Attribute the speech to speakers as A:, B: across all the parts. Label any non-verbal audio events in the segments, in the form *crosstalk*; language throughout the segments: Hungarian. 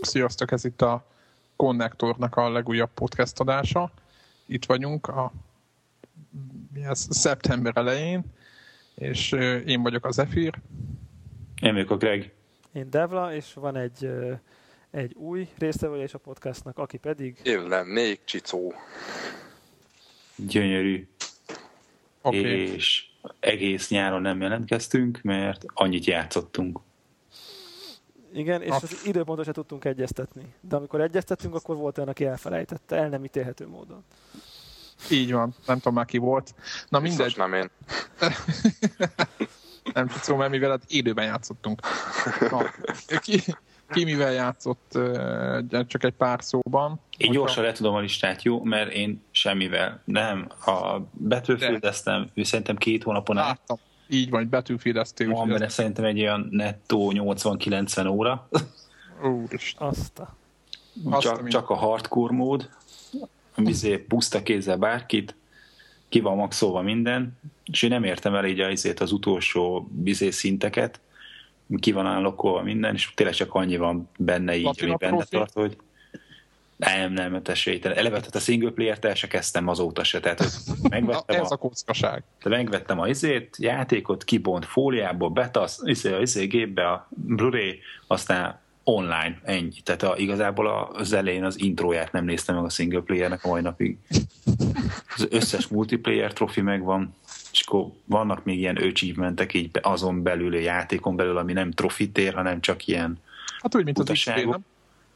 A: Sziasztok, ez itt a Konnektornak a legújabb podcast adása. Itt vagyunk a mi ez, szeptember elején, és én vagyok az Efir.
B: Én vagyok a Greg.
C: Én Devla, és van egy, egy új résztvevője is a podcastnak, aki pedig...
D: Én lennék Csicó.
B: Gyönyörű.
A: Oké.
B: És egész nyáron nem jelentkeztünk, mert annyit játszottunk.
C: Igen, és az időpontot se tudtunk egyeztetni. De amikor egyeztettünk, akkor volt olyan, aki elfelejtette, el nem ítélhető módon.
A: Így van, nem tudom már ki volt. Na mindegy.
D: Biztos nem én. *laughs*
A: nem tudom, mert mivel hát időben játszottunk. Na, ki, ki mivel játszott, csak egy pár szóban.
B: Én
A: Hogyha-
B: gyorsan le tudom a listát, jó? Mert én semmivel. Nem, a Battlefield-eztem, ő szerintem két hónapon át
A: Láttam. Így van, betűfélesztő.
B: van benne szerintem egy olyan nettó 80-90 óra. *laughs*
A: Úristen.
C: Azt a...
A: Azt a
B: csak, csak a hardcore mód, vizé puszta kézzel bárkit, ki van maxolva minden, és én nem értem el így azért az utolsó vizé szinteket, ki van állokkolva minden, és tényleg csak annyi van benne így,
A: Platina
B: ami benne
A: profi?
B: tart, hogy nem, nem, tessék, eleve tehát a single player-t el se kezdtem azóta se, tehát hogy
A: Na,
B: megvettem,
A: ez a
B: a,
A: kockaság.
B: de megvettem a izét, játékot, kibont fóliából, betasz, izé, a izé gépbe a Blu-ray, aztán online, ennyi. Tehát a, igazából a- az elején az intróját nem néztem meg a single playernek a mai napig. Az összes multiplayer trofi megvan, és akkor vannak még ilyen achievementek így azon belül, a játékon belül, ami nem trofit ér, hanem csak ilyen
A: Hát úgy, mint az XP,
B: Utaságok.
A: nem?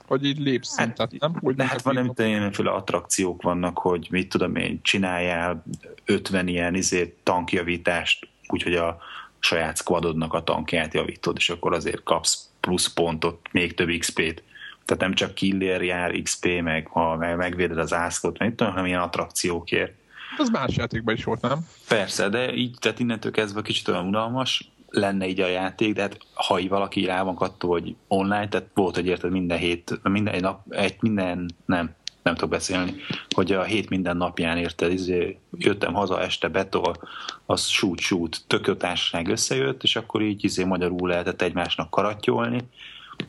A: Hogy így lépsz szintet, nem? Úgy,
B: de hát van tudom, ilyenféle attrakciók vannak, hogy mit tudom én, csináljál 50 ilyen izé, tankjavítást, úgyhogy a saját squadodnak a tankját javítod, és akkor azért kapsz plusz pontot, még több XP-t. Tehát nem csak killér jár XP, meg ha meg- megvéded az ászlót, meg tudom, hanem ilyen attrakciókért.
A: Az más játékban is volt, nem?
B: Persze, de így, tehát innentől kezdve kicsit olyan unalmas lenne így a játék, de hát ha valaki rá van kattó, hogy online, tehát volt, hogy érted minden hét, minden egy nap, egy minden, nem, nem tudok beszélni, hogy a hét minden napján érted, izé, jöttem haza este betol, az shoot, shoot, tök jó társaság összejött, és akkor így izé magyarul lehetett egymásnak karattyolni,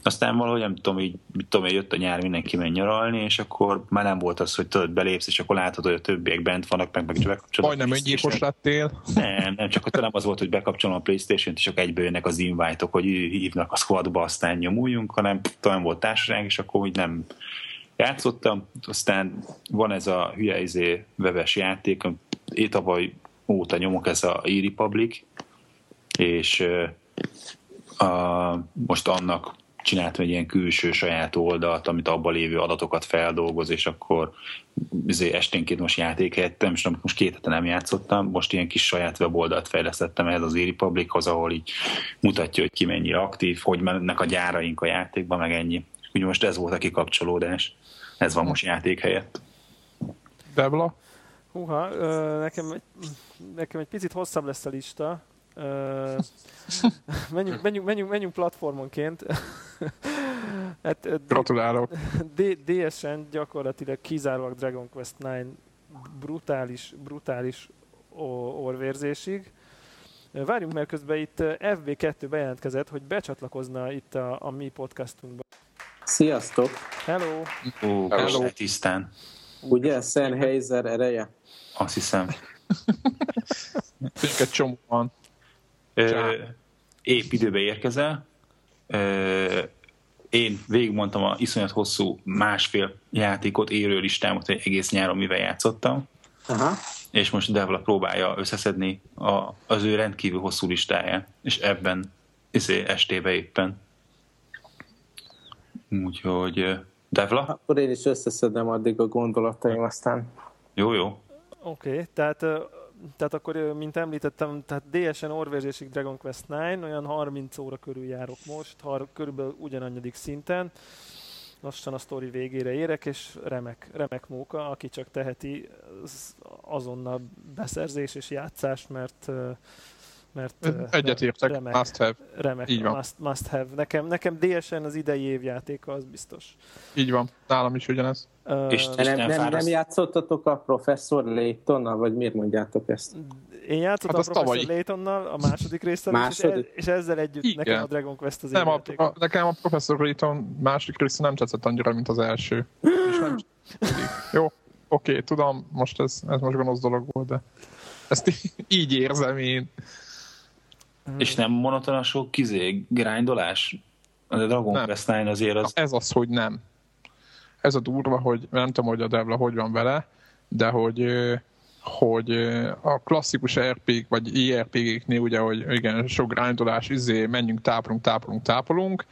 B: aztán valahogy nem tudom, így, mit tudom én, jött a nyár, mindenki megy nyaralni, és akkor már nem volt az, hogy tudod, belépsz, és akkor látod, hogy a többiek bent vannak, meg meg csak bekapcsolod. a
A: Majdnem öngyilkos lettél.
B: Nem, nem, csak hogy nem az volt, hogy bekapcsolom a Playstation-t, és akkor egyből jönnek az invite-ok, hogy hívnak a squadba, aztán nyomuljunk, hanem talán volt társaság, és akkor úgy nem játszottam. Aztán van ez a hülye izé webes játék, én tavaly óta nyomok, ez a e-Republic, és a, most annak csináltam egy ilyen külső saját oldalt, amit abban lévő adatokat feldolgoz, és akkor izé esténként most játék tudom, most két hete nem játszottam, most ilyen kis saját weboldalt fejlesztettem ehhez az e-Republichoz, ahol így mutatja, hogy ki mennyire aktív, hogy mennek a gyáraink a játékban, meg ennyi. Úgy most ez volt a kikapcsolódás. Ez van most játék helyett.
A: Debla?
C: Húha, nekem, nekem egy picit hosszabb lesz a lista. Ö, *laughs* menjünk, menjünk, menjünk, menjünk platformonként. *laughs* hát,
A: Gratulálok.
C: D- DSN gyakorlatilag kizárólag Dragon Quest 9 brutális, brutális orvérzésig. Várjunk, mert közben itt ö, FB2 bejelentkezett, hogy becsatlakozna itt a, a mi podcastunkba.
E: Sziasztok!
C: Hello!
B: Ó,
D: Hello.
B: Tisztán.
E: Ugye Sennheiser ereje?
B: Azt hiszem.
A: Tényleg egy csomó van.
B: Ö,
A: Csá.
B: épp időbe érkezel. Ö, én végigmondtam a iszonyat hosszú másfél játékot, érő listámot, hogy egész nyáron mivel játszottam,
E: Aha.
B: és most Devla próbálja összeszedni a, az ő rendkívül hosszú listáját, és ebben izé, estébe éppen. Úgyhogy Devla,
E: Akkor én is összeszedem addig a gondolataim, aztán
B: jó, jó.
C: Oké, okay, tehát, tehát akkor, mint említettem, tehát DSN orvérzésig Dragon Quest 9, olyan 30 óra körül járok most, har, körülbelül ugyanannyadik szinten. Lassan a sztori végére érek, és remek, remek móka, aki csak teheti, az azonnal beszerzés és játszás, mert mert
A: Egyetértek,
C: remek,
A: must have.
C: remek
A: Így van.
C: must, must have. Nekem, nekem DSN az idei év játéka, az biztos.
A: Így van. Nálam is ugyanez.
B: És-
E: De nem,
B: nem
E: nem, játszottatok a professzor Laytonnal, vagy miért mondjátok ezt?
C: Én játszottam
A: Hát
C: a
A: az
C: Professor
A: tavalyi.
C: Laytonnal a második résztel, és,
E: Második?
C: ez, és ezzel együtt
A: Igen.
C: nekem a Dragon Quest az
A: Nem, a, a, nekem a Professor Layton másik része nem tetszett annyira, mint az első. És nem *laughs* Jó, oké, tudom, most ez, ez most gonosz dolog volt, de ezt í- így érzem én.
B: És nem monoton a sok kizé, grindolás? A Dragon
A: Nem.
B: Quest 9 azért az...
A: Ez az, hogy nem. Ez a durva, hogy nem tudom, hogy a Devla hogy van vele, de hogy, hogy a klasszikus RPG vagy IRPG-knél ugye, hogy igen, sok grindolás, izé, menjünk, tápolunk, tápolunk, tápolunk,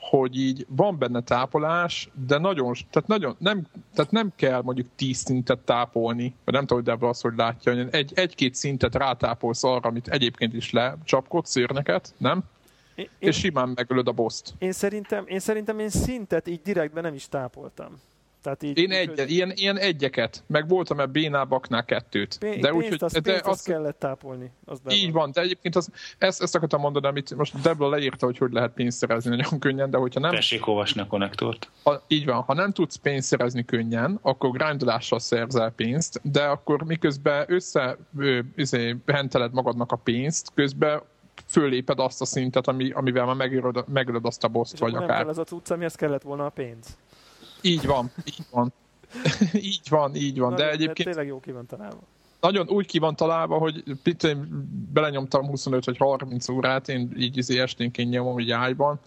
A: hogy így van benne tápolás, de nagyon, tehát nagyon, nem, tehát nem kell mondjuk tíz szintet tápolni, vagy nem tudom, hogy Debra azt, hogy látja, egy, egy-két szintet rátápolsz arra, amit egyébként is lecsapkodsz szérneket, nem?
C: Én,
A: És simán megölöd a boszt.
C: én, szerintem, én szerintem én szintet így direktben nem is tápoltam. Tehát így,
A: Én
C: úgy,
A: egy,
C: hogy
A: ilyen, ilyen egyeket, meg voltam ebbe Bénábaknál kettőt.
C: Pé-
A: de úgy,
C: pénzt,
A: hogy,
C: azt,
A: de
C: pénzt
A: az,
C: azt kellett tápolni. Az
A: így van, de egyébként az, ezt, ezt akartam mondani, amit most Debla leírta, hogy hogy lehet pénzt szerezni nagyon könnyen, de hogyha nem,
B: Tessék olvasni a konnektort.
A: ha, így van, ha nem tudsz pénzt szerezni könnyen, akkor grindolással szerzel pénzt, de akkor miközben össze ö, izé, henteled magadnak a pénzt, közben föléped azt a szintet, ami, amivel már megölöd, megölöd azt a boszt, vagy
C: akkor nem
A: akár.
C: kell az a cucc, amihez kellett volna a pénz.
A: Így van, így van. *laughs* így van, így van. De
C: Nagyon-
A: egyébként
C: Tényleg jó ki van találva.
A: nagyon úgy ki van találva, hogy itt én belenyomtam 25 vagy 30 órát, én így izé esténként nyomom így ágyban,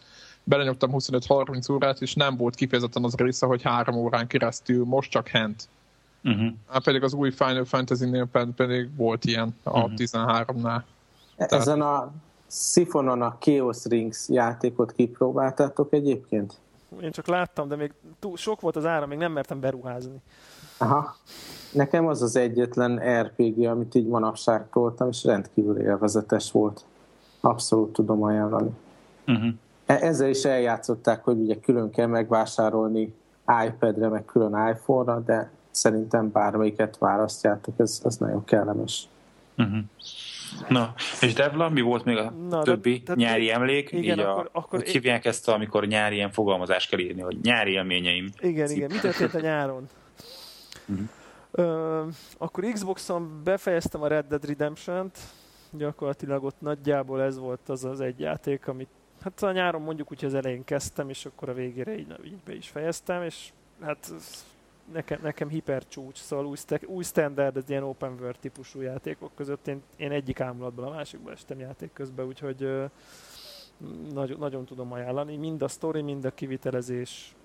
A: belenyomtam 25-30 órát, és nem volt kifejezetten az része, hogy három órán keresztül, most csak hent.
B: Uh-huh.
A: Hát pedig az új Final Fantasy-nél ped- pedig volt ilyen a
B: Mhm.
A: 13-nál.
E: Ezen a Siphonon a Chaos Rings játékot kipróbáltátok egyébként?
C: Én csak láttam, de még túl, sok volt az ára, még nem mertem beruházni.
E: Aha. Nekem az az egyetlen RPG, amit így manapság toltam, és rendkívül élvezetes volt. Abszolút tudom ajánlani.
B: Uh-huh.
E: Ezzel is eljátszották, hogy ugye külön kell megvásárolni iPad-re, meg külön iPhone-ra, de szerintem bármelyiket választjátok, ez, ez nagyon kellemes.
B: Uh-huh. Na, és Devla, mi volt még a
C: Na, de-
B: többi
C: tehát
B: nyári
C: még-
B: emlék?
C: igen,
B: így
C: akkor-
B: a,
C: akkor
B: hogy hívják ezt, amikor nyári ilyen fogalmazást kell írni, hogy nyári élményeim.
C: Igen,
B: Cip.
C: igen. Mi történt a nyáron?
B: Mhm.
C: Ö, akkor Xboxon befejeztem a Red Dead Redemption-t. Gyakorlatilag ott nagyjából ez volt az az egy játék, amit hát a nyáron mondjuk úgy, az elején kezdtem, és akkor a végére így, így be is fejeztem, és hát nekem, nekem hipercsúcs, szóval új, sta- új standard, ez ilyen open world típusú játékok között. Én, én egyik ámulatból a másikba estem játék közben, úgyhogy ö, nagyon, nagyon tudom ajánlani. Mind a story, mind a kivitelezés,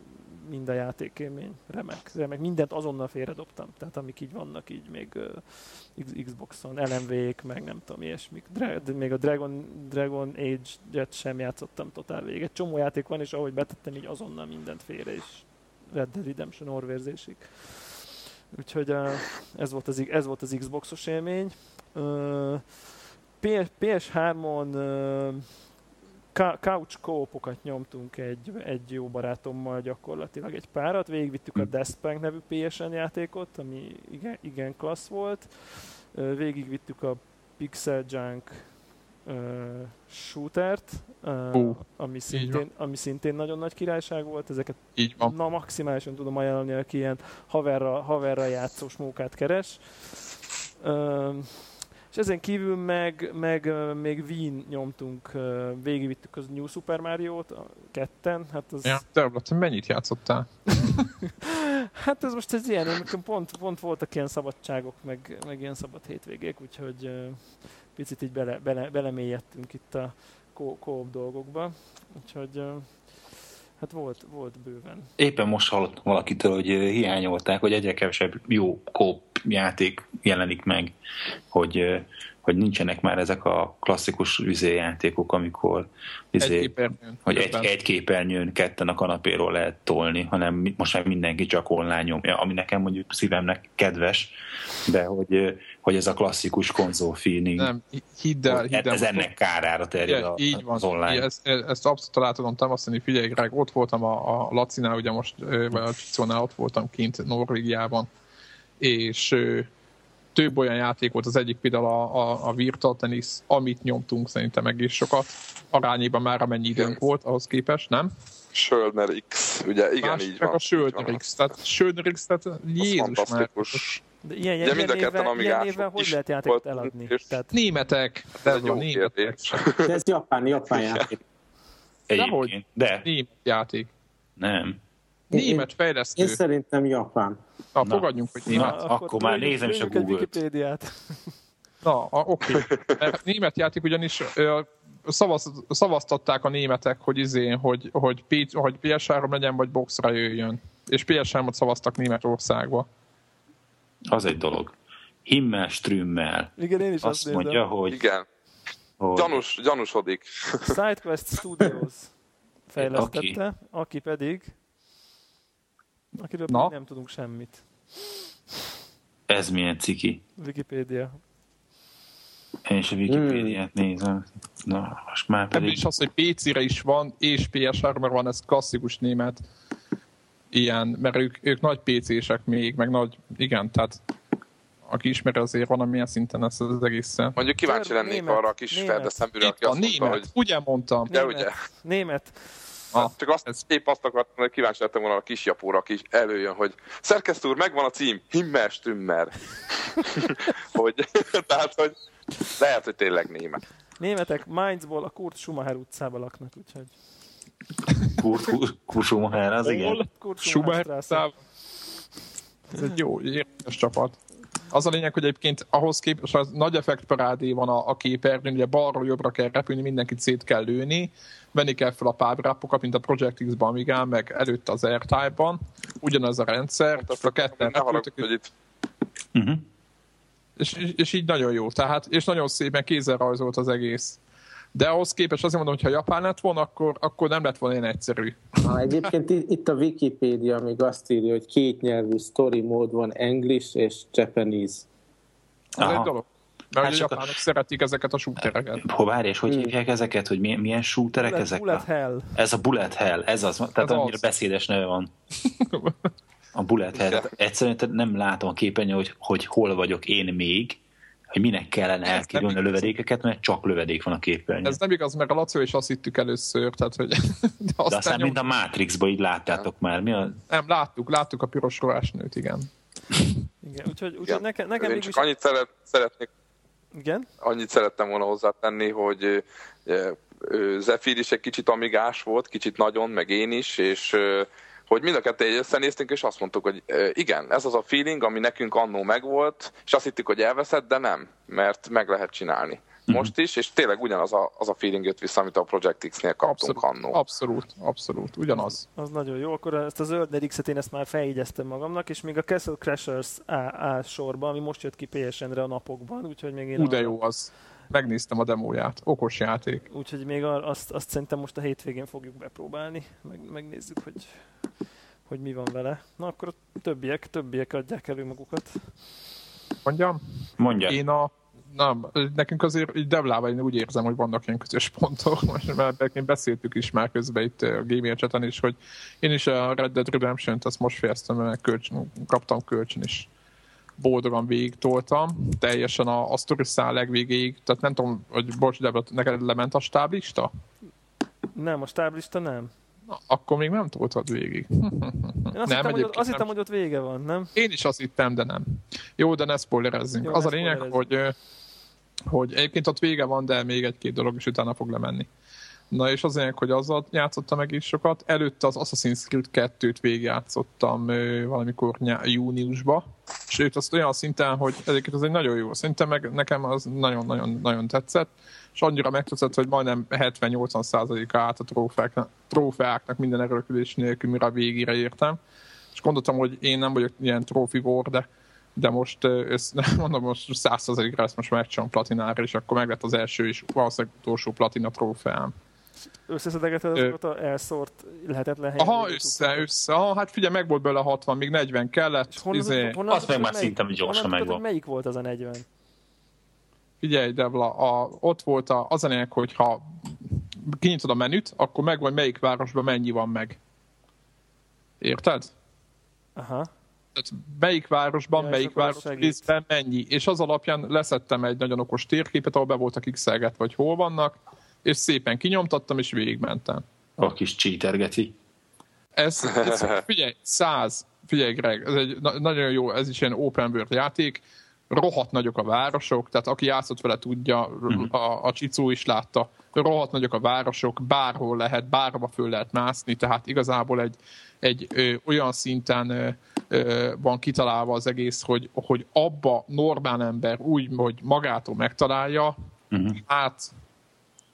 C: mind a játékélmény. Remek, remek. Mindent azonnal félredobtam. Tehát amik így vannak, így még uh, Xboxon, LMV-k, meg nem tudom, ilyesmik. Dra- még a Dragon, Dragon Age-et sem játszottam totál végig. Egy csomó játék van, és ahogy betettem, így azonnal mindent félre, és Red Dead Redemption orvérzésig. Úgyhogy uh, ez, volt az, ez volt az Xboxos élmény. Uh, PS, PS3-on uh, Ka- couch koopokat nyomtunk egy, egy jó barátommal gyakorlatilag egy párat, végigvittük a
B: Hm.
C: Deathpunk nevű PSN játékot, ami igen, igen klassz volt, végigvittük a Pixel Junk uh, shootert, uh, ami, szintén, ami szintén nagyon nagy királyság volt, ezeket
A: Így van.
C: na maximálisan tudom ajánlani, aki ilyen haverra, haverra játszós mókát keres. Üm, és ezen kívül meg, meg ö, még Wien nyomtunk, ö, végigvittük az New Super Mario-t, a ketten, hát az,
A: Ja, te mennyit játszottál? *laughs*
C: hát ez most ez ilyen, pont, pont voltak ilyen szabadságok, meg, meg ilyen szabad hétvégék, úgyhogy ö, picit így bele, bele, belemélyedtünk itt a ko- co-op dolgokba, úgyhogy hát volt, volt bőven.
B: Éppen most hallott valakitől, hogy hiányolták, hogy egyre kevesebb jó kóp játék jelenik meg, hogy, hogy nincsenek már ezek a klasszikus üzé játékok, amikor
A: Egy
B: izé,
A: képernyőn.
B: hogy egy,
A: Közben.
B: egy képernyőn ketten a kanapéról lehet tolni, hanem most már mindenki csak online nyomja, ami nekem mondjuk szívemnek kedves, de hogy, hogy ez a klasszikus konzol feeling,
A: Nem, hidd el,
B: hogy
A: hidd el.
B: ez ennek kárára terjed a,
A: így van.
B: az online.
A: Ezt, ezt abszolút alá tudom támasztani. Figyelj, Greg, ott voltam a, a Lacinál, ugye most, vagy a Csicónál ott voltam kint Norvégiában, és több olyan játék volt, az egyik például a, a, a Virtual Tennis, amit nyomtunk szerintem egész sokat, arányében már amennyi időnk volt ahhoz képest, nem?
D: Sölner X. ugye igen,
A: Másik
D: így
A: meg
D: van.
A: a Schönerix. Tehát Schönerix, tehát
D: Az
A: Jézus már.
D: fantasztikus.
C: De ilyen, ilyen,
D: mind a
C: ilyen,
D: ketten
C: ilyen
D: amigások
C: névvel hogy lehet játékot eladni?
D: és-
C: Tehát
A: Németek.
D: Ez
A: De
D: egy jó
A: németek. *laughs*
E: ez japán, japán játék.
B: Egyébként. De,
A: Német játék.
B: nem.
A: Német fejlesztő.
E: Én szerintem japán.
A: Na,
B: Na.
A: fogadjunk, hogy
B: Na,
A: német.
B: akkor már nézem is a.
C: Wikipédiát.
A: Na, a- oké. Mert német játék ugyanis ö, szavaz, szavaztatták a németek, hogy izé, hogy, hogy, P- hogy PS3 legyen, vagy boxra jöjjön. És PS3-ot szavaztak Németországba.
B: Az egy dolog. Himmel Strümmel.
C: Igen, én is azt,
B: Azt
C: nézem.
B: mondja, hogy,
D: Igen,
B: hogy
D: gyanús, gyanúsodik.
C: SideQuest Studios fejlesztette, aki pedig akiről
A: Na?
C: nem tudunk semmit.
B: ez milyen ciki.
C: Wikipédia.
B: Én is a Wikipédiát nézem. Na, most már pedig...
A: is az, hogy PC-re is van, és PS3-ra van, ez klasszikus német ilyen, mert ők, ők nagy PC-sek még, meg nagy, igen, tehát aki ismeri azért van, amilyen szinten ezt az egészen.
D: Mondjuk kíváncsi lennék
C: német,
D: arra a kis
C: német.
D: ferdeszeműre, aki azt mondta,
A: német,
D: hogy
A: ugye mondtam.
D: De
C: Német.
D: ugye.
C: Német.
A: Ah,
D: Csak azt,
A: ez-
D: épp azt akartam, hogy kíváncsi lettem volna a kis japóra, aki előjön, hogy szerkesztő úr, megvan a cím, Himmel Stümmer. *laughs* hogy, *laughs* tehát, hogy lehet, hogy tényleg német.
C: Németek Mainzból a Kurt Schumacher utcába laknak, úgyhogy
B: Kurt, Kurt, Kurt Schumacher, az igen.
C: Kurt Schumacher
A: Schumacher. Ez egy jó, érdekes csapat. Az a lényeg, hogy egyébként ahhoz képest az nagy effektparádé van a, a képernyőn, ugye balról jobbra kell repülni, mindenkit szét kell lőni, venni kell fel a pábrápokat, mint a Project X-ban, Amigán, meg előtt az R-Type-ban. Ugyanaz a rendszer, csak a ketten repültek,
D: hogy itt
B: Uh-huh.
A: és, és, és, így nagyon jó. Tehát, és nagyon szépen kézzel rajzolt az egész. De ahhoz képest azért mondom, hogy ha japán lett volna, akkor, akkor nem lett volna ilyen egyszerű.
E: Na, egyébként itt a Wikipédia még azt írja, hogy két nyelvű story mód van, English és Japanese.
A: Ez
B: Aha.
A: egy dolog. Mert
B: Hát
A: a
B: csak a-
A: japánok szeretik ezeket a shootereket.
B: Hol várj, és hogy
E: Hmm.
B: hívják ezeket, hogy milyen, milyen shooterek
C: Bullet,
B: ezek?
C: Bullet
B: A,
C: Hell.
B: ez a Bullet Hell, ez az, tehát
A: Ez
B: annyira
A: az.
B: beszédes neve van. *laughs* A Bullet Hell. Egyszerűen nem látom a képernyőn, hogy, hogy hol vagyok én még, hogy minek kellene elkerülni a
A: nem
B: lövedékeket, mert csak lövedék van a képernyőn.
A: Ez nem igaz, mert a Laci és azt hittük először, tehát hogy... *laughs* De aztán,
B: De aztán,
A: nyom...
B: mint a Matrixba így láttátok már. Mi a...
A: Nem, láttuk, láttuk a piros ruhásnőt, igen.
C: Igen, úgyhogy, úgyhogy
D: igen.
C: nekem, nekem
D: Én csak annyit szeret, szeretnék
C: Igen?
D: annyit szerettem volna hozzátenni, hogy Zephyr is egy kicsit amigás volt, kicsit nagyon, meg én is, és ö, hogy mind a ketten egy összenéztünk, és azt mondtuk, hogy igen, ez az a feeling, ami nekünk annó megvolt, és azt hittük, hogy elveszett, de nem, mert meg lehet csinálni. Most is, és tényleg ugyanaz a, az a feeling jött vissza, amit a Project X-nél kaptunk
A: Abszolút,
D: annó.
A: abszolút, abszolút, ugyanaz.
C: Az nagyon jó. Akkor ezt a zöld X-et én ezt már feljegyeztem magamnak, és még a Castle Crashers A, A sorba, ami most jött ki PSN-re a napokban, úgyhogy még én
A: Ú, de jó az. Megnéztem a demóját. Okos játék.
C: Úgyhogy még azt, azt szerintem most a hétvégén fogjuk bepróbálni, meg, megnézzük, hogy, hogy mi van vele. Na akkor a többiek, többiek adják elő magukat.
A: Mondjam?
B: Mondja.
A: Én a nem, nekünk azért így devlában én úgy érzem, hogy vannak ilyen közös pontok, most mert beszéltük is már közben itt a Gamer Chaten is, hogy én is a Red Dead Redemption-t azt most fejeztem, mert kölcsön, kaptam kölcsön is. Boldogan végig toltam, teljesen a, a sztori szál legvégéig, tehát nem tudom, hogy bocs, de neked lement a stáblista?
C: Nem, a stáblista nem.
A: Na, akkor még nem toltad végig. *laughs*
C: Én azt,
A: Nem,
C: hittem, hogy, ott- azt hittem,
A: nem.
C: hogy ott vége van, nem?
A: Én is azt hittem, de nem. Jó, de ne spoilerezzünk.
C: Jó,
A: az
C: ne
A: a lényeg, hogy, hogy egyébként ott vége van, de még egy-két dolog is utána fog lemenni. Na és az lényeg, hogy azzal játszottam is sokat. Előtte az Assassin's Creed 2-t végigjátszottam valamikor nyá- júniusba. Sőt, azt olyan szinten, hogy egyébként ez egy nagyon jó. Szerintem meg nekem az nagyon-nagyon nagyon tetszett. És annyira megtetszett, hogy majdnem 70-80 százaléka át a trófeáknak, trófeáknak minden erőlködés nélkül, mire a végére értem. És gondoltam, hogy én nem vagyok ilyen trófivór, de de most, össz, *laughs* mondom, most 100%-ra ezt most megcsinálom platinára, és akkor meg lett az első és valószínűleg utolsó platina trófeám.
C: Összeszedegeted azokat a elszórt lehetetlen helyen.
A: Aha, össze, össze. Aha, hát figyelj, meg volt belőle 60, még 40 kellett.
C: És honnan,
A: Izé,
C: honnan
B: Azt meg már szinte gyorsan megvan.
C: hogy melyik volt az a 40?
A: figyelj, Devla, a, ott volt a, az a lényeg, hogy ha kinyitod a menüt, akkor megvan, melyik városban mennyi van meg. Érted?
C: Aha.
A: Tehát melyik városban,
C: Ja,
A: melyik
C: akkor az
A: város
C: segít.
A: részben mennyi. És az alapján leszettem egy nagyon okos térképet, ahol be voltak x vagy hol vannak, és szépen kinyomtattam, és végigmentem.
B: A kis cheater, geci.
A: Ez, ez figyelj, száz, figyelj Greg, ez egy nagyon jó, ez is ilyen open world játék, rohadt nagyok a városok, tehát aki játszott vele tudja, uh-huh. a, a Csicó is látta, rohadt nagyok a városok, bárhol lehet, bárhova föl lehet mászni, tehát igazából egy, egy ö, olyan szinten ö, ö, van kitalálva az egész, hogy, hogy abba normál ember úgy, hogy magától megtalálja, uh-huh. hát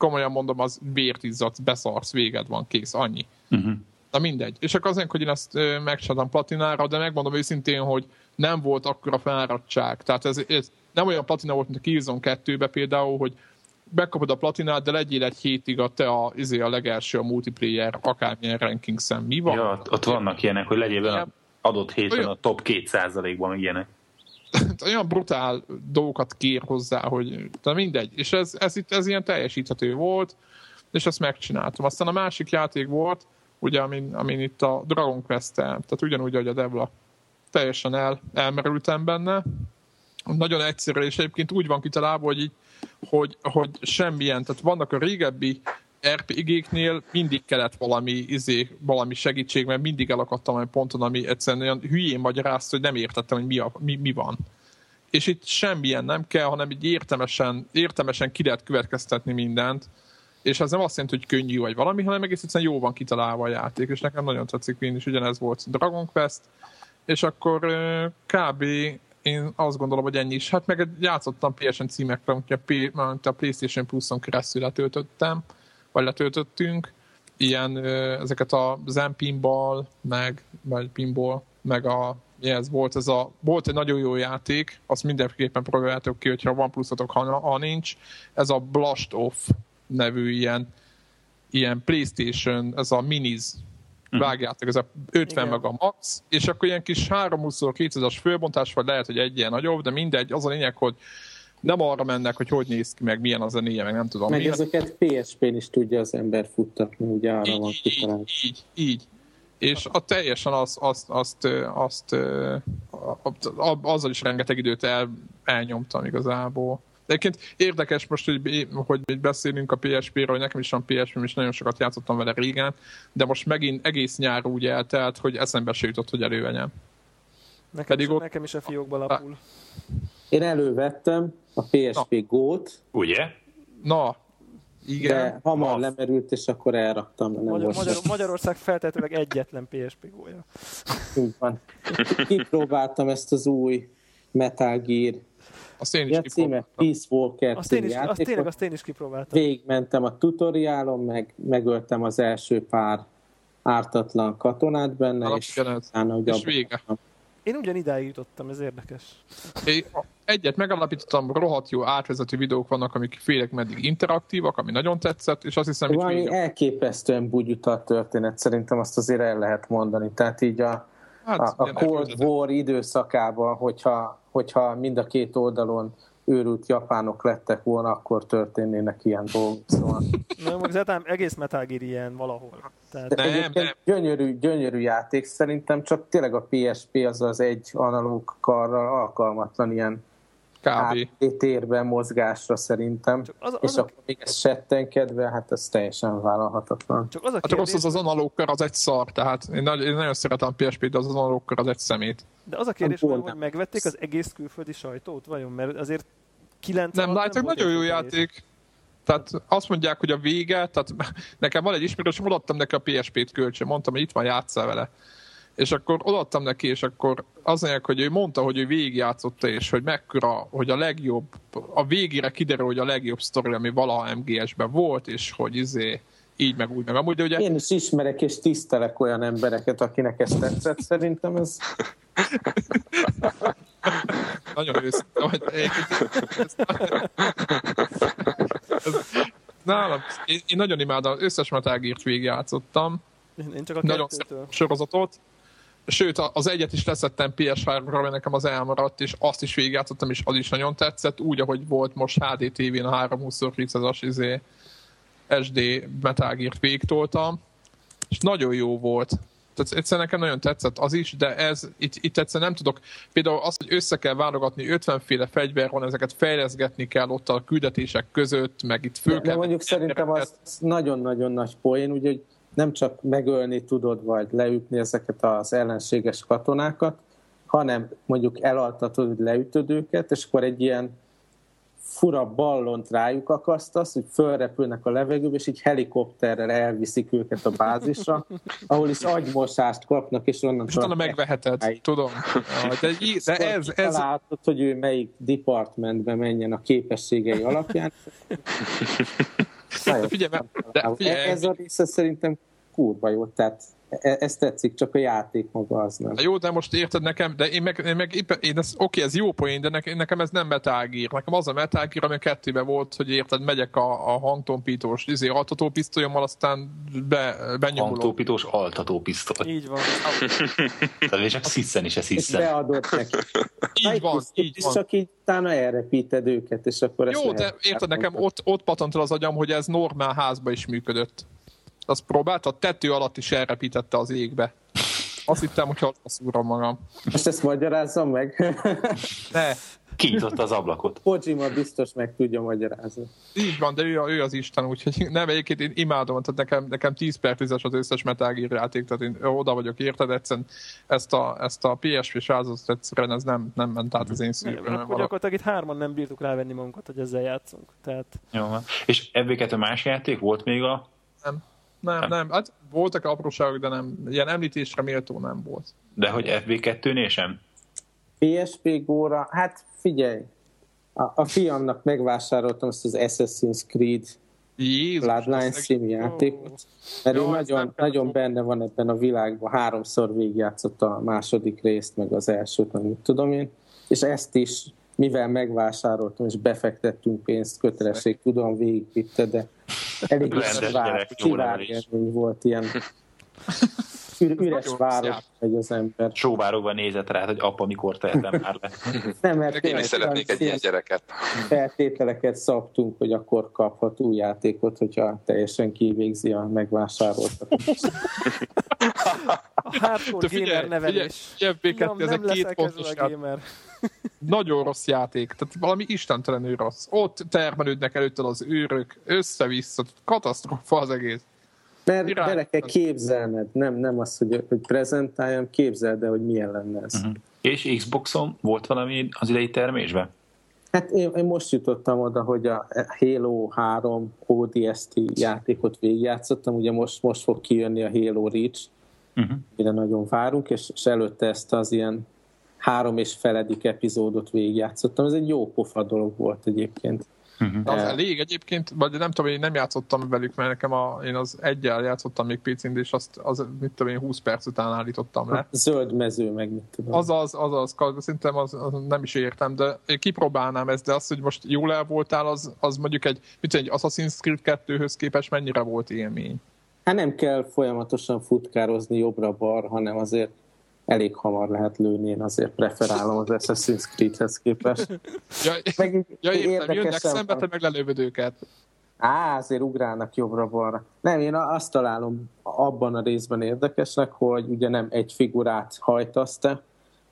A: komolyan mondom, az vért izzadsz, beszarsz, véged van, kész, annyi. Uh-huh. Na mindegy. És akkor azért, hogy én ezt megcsináltam platinára, de megmondom őszintén, hogy nem volt akkora fáradtság. Tehát ez, ez nem olyan platina volt, mint a Killzone 2-be például, hogy megkapod a platinát, de legyél egy hétig a te a, izé a legelső a multiplayer akármilyen ranking szem. Mi van?
B: Ja, ott vannak ilyenek, hogy legyél olyan, adott héten olyan, a top 2%-ban ilyenek. *coughs*
A: olyan brutál dolgokat kér hozzá, hogy de mindegy. És ez, ez, itt, ez ilyen teljesíthető volt, és ezt megcsináltam. Aztán a másik játék volt, ugye, amin, amin itt a Dragon quest tehát ugyanúgy, hogy a Devla teljesen el, elmerültem benne. Nagyon egyszerű, és egyébként úgy van kitalálva, hogy így hogy, hogy semmilyen, tehát vannak a régebbi RPG-knél mindig kellett valami, izé, valami segítség, mert mindig elakadtam egy ponton, ami egyszerűen olyan hülyén magyarázta, hogy nem értettem, hogy mi, a, mi, mi van. És itt semmilyen nem kell, hanem így értemesen, értemesen ki lehet következtetni mindent, és ez nem azt jelenti, hogy könnyű vagy valami, hanem egész egyszerűen jó van kitalálva a játék, és nekem nagyon tetszik, én is ugyanez volt Dragon Quest, és akkor kb én azt gondolom, hogy ennyi is. Hát meg játszottam PSN címekre, úgyhogy a, a PlayStation Plus-on keresztül letöltöttem, vagy letöltöttünk. Ilyen, ezeket a Zen Pinball, meg, vagy Pinball, meg a ez volt, ez a, volt egy nagyon jó játék, azt mindenképpen próbáljátok ki, hogyha van pluszatok, ha, ha nincs. Ez a Blast Off nevű ilyen, ilyen PlayStation, ez a Minis Hm. vágjátok, ez a 50 meg a max, és akkor ilyen kis 320x200-as fölbontás, vagy lehet, hogy egy ilyen nagyobb, de mindegy, az a lényeg, hogy nem arra mennek, hogy hogy néz ki, meg milyen az a zenéje, meg nem tudom.
E: Meg milyen. ezeket PSP-n is tudja az ember futtatni, ugye arra így, van
A: kitalálva. Így, így, így. És a teljesen azt, azt, azt, azt, azt azzal is rengeteg időt el, elnyomtam igazából. De egyébként érdekes most, hogy, hogy beszélünk a PSP-ről, hogy nekem is van PSP, és nagyon sokat játszottam vele régen, de most megint egész nyár úgy eltelt, hogy eszembe se jutott, hogy elővenyem.
C: Nekem, Pedig is, ott... nekem is a fiókba lapul.
E: Én elővettem a PSP Na. Go-t.
B: Ugye?
A: Na, igen.
E: De hamar Na. lemerült, és akkor elraktam. Nem
C: Magyar, Magyar, Magyarország feltétlenül egyetlen PSP gólya.
E: Úgy van. Kipróbáltam ezt az új Metal Gear
A: azt én is
E: címe Peace Walker
C: azt én is, azt tényleg, azt én is kipróbáltam.
E: Végigmentem a tutoriálon, meg megöltem az első pár ártatlan katonát benne,
A: Alap, és, utána, hogy és vége.
C: Én ugyan idáig jutottam, ez érdekes.
A: Én egyet megalapítottam, rohadt jó átvezető videók vannak, amik félek meddig interaktívak, ami nagyon tetszett, és azt hiszem, hogy...
E: Valami elképesztően bugyuta a történet, szerintem azt azért el lehet mondani. Tehát így a, hát, a, a Cold War időszakában, hogyha hogyha mind a két oldalon őrült japánok lettek volna, akkor történnének ilyen dolgok. Szóval.
C: Na, most egész Metal Gear ilyen valahol.
E: Tehát... nem, nem. Gyönyörű, gyönyörű játék, szerintem csak tényleg a PSP az az egy analóg karral alkalmatlan ilyen Kb. térben mozgásra szerintem, Csak az, az és a... akkor még ez settenkedve, hát ez teljesen vállalhatatlan.
A: Csak az a kérdés... Hát rossz az, az analóg az egy szar, tehát én, nagy, én nagyon szeretem PSP, de az az analóg az egy szemét.
C: De az a kérdés, hogy, hogy megvették az egész külföldi sajtót, vajon? Mert azért 9
A: Nem, nem nagyon jó játék. Tehát azt mondják, hogy a vége, tehát *laughs* nekem van egy ismerős, odaadtam neki a PSP-t kölcsön, mondtam, hogy itt van, játsszál vele és akkor odaadtam neki, és akkor az mondják, hogy ő mondta, hogy ő végigjátszotta, és hogy mekkora, hogy a legjobb, a végére kiderül, hogy a legjobb sztori, ami valaha MGS-ben volt, és hogy izé, így meg úgy meg amúgy, de ugye...
E: Én is ismerek és tisztelek olyan embereket, akinek ezt tetszett, szerintem ez... *laughs*
A: Nagyon őszinte vagy. Nálam, én, én, nagyon imádom, összes Metal Gear-t végigjátszottam.
C: Én csak a
A: nagyon sorozatot sőt, az egyet is leszettem PS3-ra, mert nekem az elmaradt, és azt is végigjátszottam, és az is nagyon tetszett, úgy, ahogy volt most HD TV-n a 320x200-as izé, SD Metal Gear-t és nagyon jó volt. Tehát egyszerűen nekem nagyon tetszett az is, de ez itt, itt egyszerűen nem tudok. Például az, hogy össze kell válogatni 50 féle fegyver van, ezeket fejleszgetni kell ott a küldetések között, meg itt föl
E: de, kell. De mondjuk szerintem az nagyon-nagyon nagy poén, úgyhogy nem csak megölni tudod, vagy leütni ezeket az ellenséges katonákat, hanem mondjuk elaltatod, hogy leütöd őket, és akkor egy ilyen fura ballont rájuk akasztasz, hogy fölrepülnek a levegőbe, és így helikopterrel elviszik őket a bázisra, ahol is agymosást kapnak, és onnan...
A: És utána megveheted, egy. tudom. De, de ez, ez...
E: Találtad, hogy ő melyik departmentbe menjen a képességei alapján.
A: Figyelj, de figyelj.
E: Ez a része szerintem kurva jó, tehát ez tetszik, csak a játék maga az nem.
A: Jó, de most érted nekem, de én meg, én meg éppen, én ez, oké, ez jó poén, de nekem, nekem ez nem Metal Gear. Nekem az a Metal Gear, ami a kettőben volt, hogy érted, megyek a, a hangtompítós izé, altatópisztolyommal, aztán be, benyomulok.
B: Hangtompítós altatópisztoly.
C: Így van. *laughs*
B: Tehát csak sziszen is ez hiszen.
E: Beadott neki.
A: így van, így van.
E: csak így utána elrepíted őket, és akkor
A: Jó, de érted, nekem ott, ott patant az agyam, hogy ez normál házba is működött azt próbált, a tető alatt is elrepítette az égbe. Azt hittem, hogy azt szúrom magam.
E: Most ezt magyarázzam meg?
A: ne.
B: Kinyitotta az ablakot.
E: Kojima biztos meg tudja magyarázni.
A: Így van, de ő, ő az Isten, úgyhogy nem, egyébként én imádom, tehát nekem, nekem 10 per 10 az összes Metal Gear játék, tehát én oda vagyok érted, egyszerűen ezt a, ezt a PSP sázatot egyszerűen ez nem, nem ment át az én szívem.
C: Akkor gyakorlatilag itt hárman nem bírtuk rávenni magunkat, hogy ezzel játszunk. Tehát...
B: Jó, és ebből más játék volt még a
A: nem nem, nem. Hát voltak apróságok, de nem. Ilyen említésre méltó nem volt.
B: De hogy FB2-nél sem?
E: PSP góra, hát figyelj, a, a fiamnak megvásároltam ezt az Assassin's Creed
A: Jézus,
E: Bloodline című játékot, mert ő nagyon, nagyon benne van ebben a világban, háromszor végigjátszott a második részt, meg az elsőt, meg tudom én, és ezt is mivel megvásároltam és befektettünk pénzt, kötelesség, tudom, végigvitte, de elég is volt ilyen *laughs* üres város egy az ember.
B: Sóvárogva nézett rá, hogy apa, mikor tehetem már le. *laughs*
D: Nem, mert én is szeretnék egy ilyen gyereket.
E: Feltételeket szabtunk, hogy akkor kaphat új játékot, hogyha teljesen kivégzi a megvásároltat.
C: A hardcore gamer nevelés.
A: FB2, ez egy két pontos Nagyon rossz játék, tehát valami istentelenül rossz. Ott termelődnek előtted az őrök, össze-vissza, katasztrófa az egész.
E: Mert Irány. bele kell képzelned, nem, nem az, hogy, hogy prezentáljam, képzeld el, hogy milyen lenne ez. Uh-huh.
B: És Xboxon volt valami az idei termésben?
E: Hát én, én most jutottam oda, hogy a Halo 3 ODST játékot végigjátszottam, ugye most, most fog kijönni a Halo Reach, uh-huh. mire nagyon várunk, és, és előtte ezt az ilyen három és feledik epizódot végigjátszottam. Ez egy jó pofa dolog volt egyébként.
A: Uh-huh. Az elég egyébként, vagy nem tudom, én nem játszottam velük, mert nekem a, én az egyel játszottam még pc és azt, az, mit tudom én, 20 perc után állítottam le.
E: Zöld mező, meg mit tudom.
A: Azaz, azaz, szerintem az, az, nem is értem, de én kipróbálnám ezt, de az, hogy most jól el voltál, az, az mondjuk egy, mit egy Assassin's Creed 2-höz képest mennyire volt élmény?
E: Hát nem kell folyamatosan futkározni jobbra-bar, hanem azért elég hamar lehet lőni, én azért preferálom az Assassin's Creed-hez képest.
A: Ja, meg ja értem, jönnek szembe, te meg lelövöd őket.
E: Á, azért ugrálnak jobbra-balra. Nem, én azt találom abban a részben érdekesnek, hogy ugye nem egy figurát hajtasz te,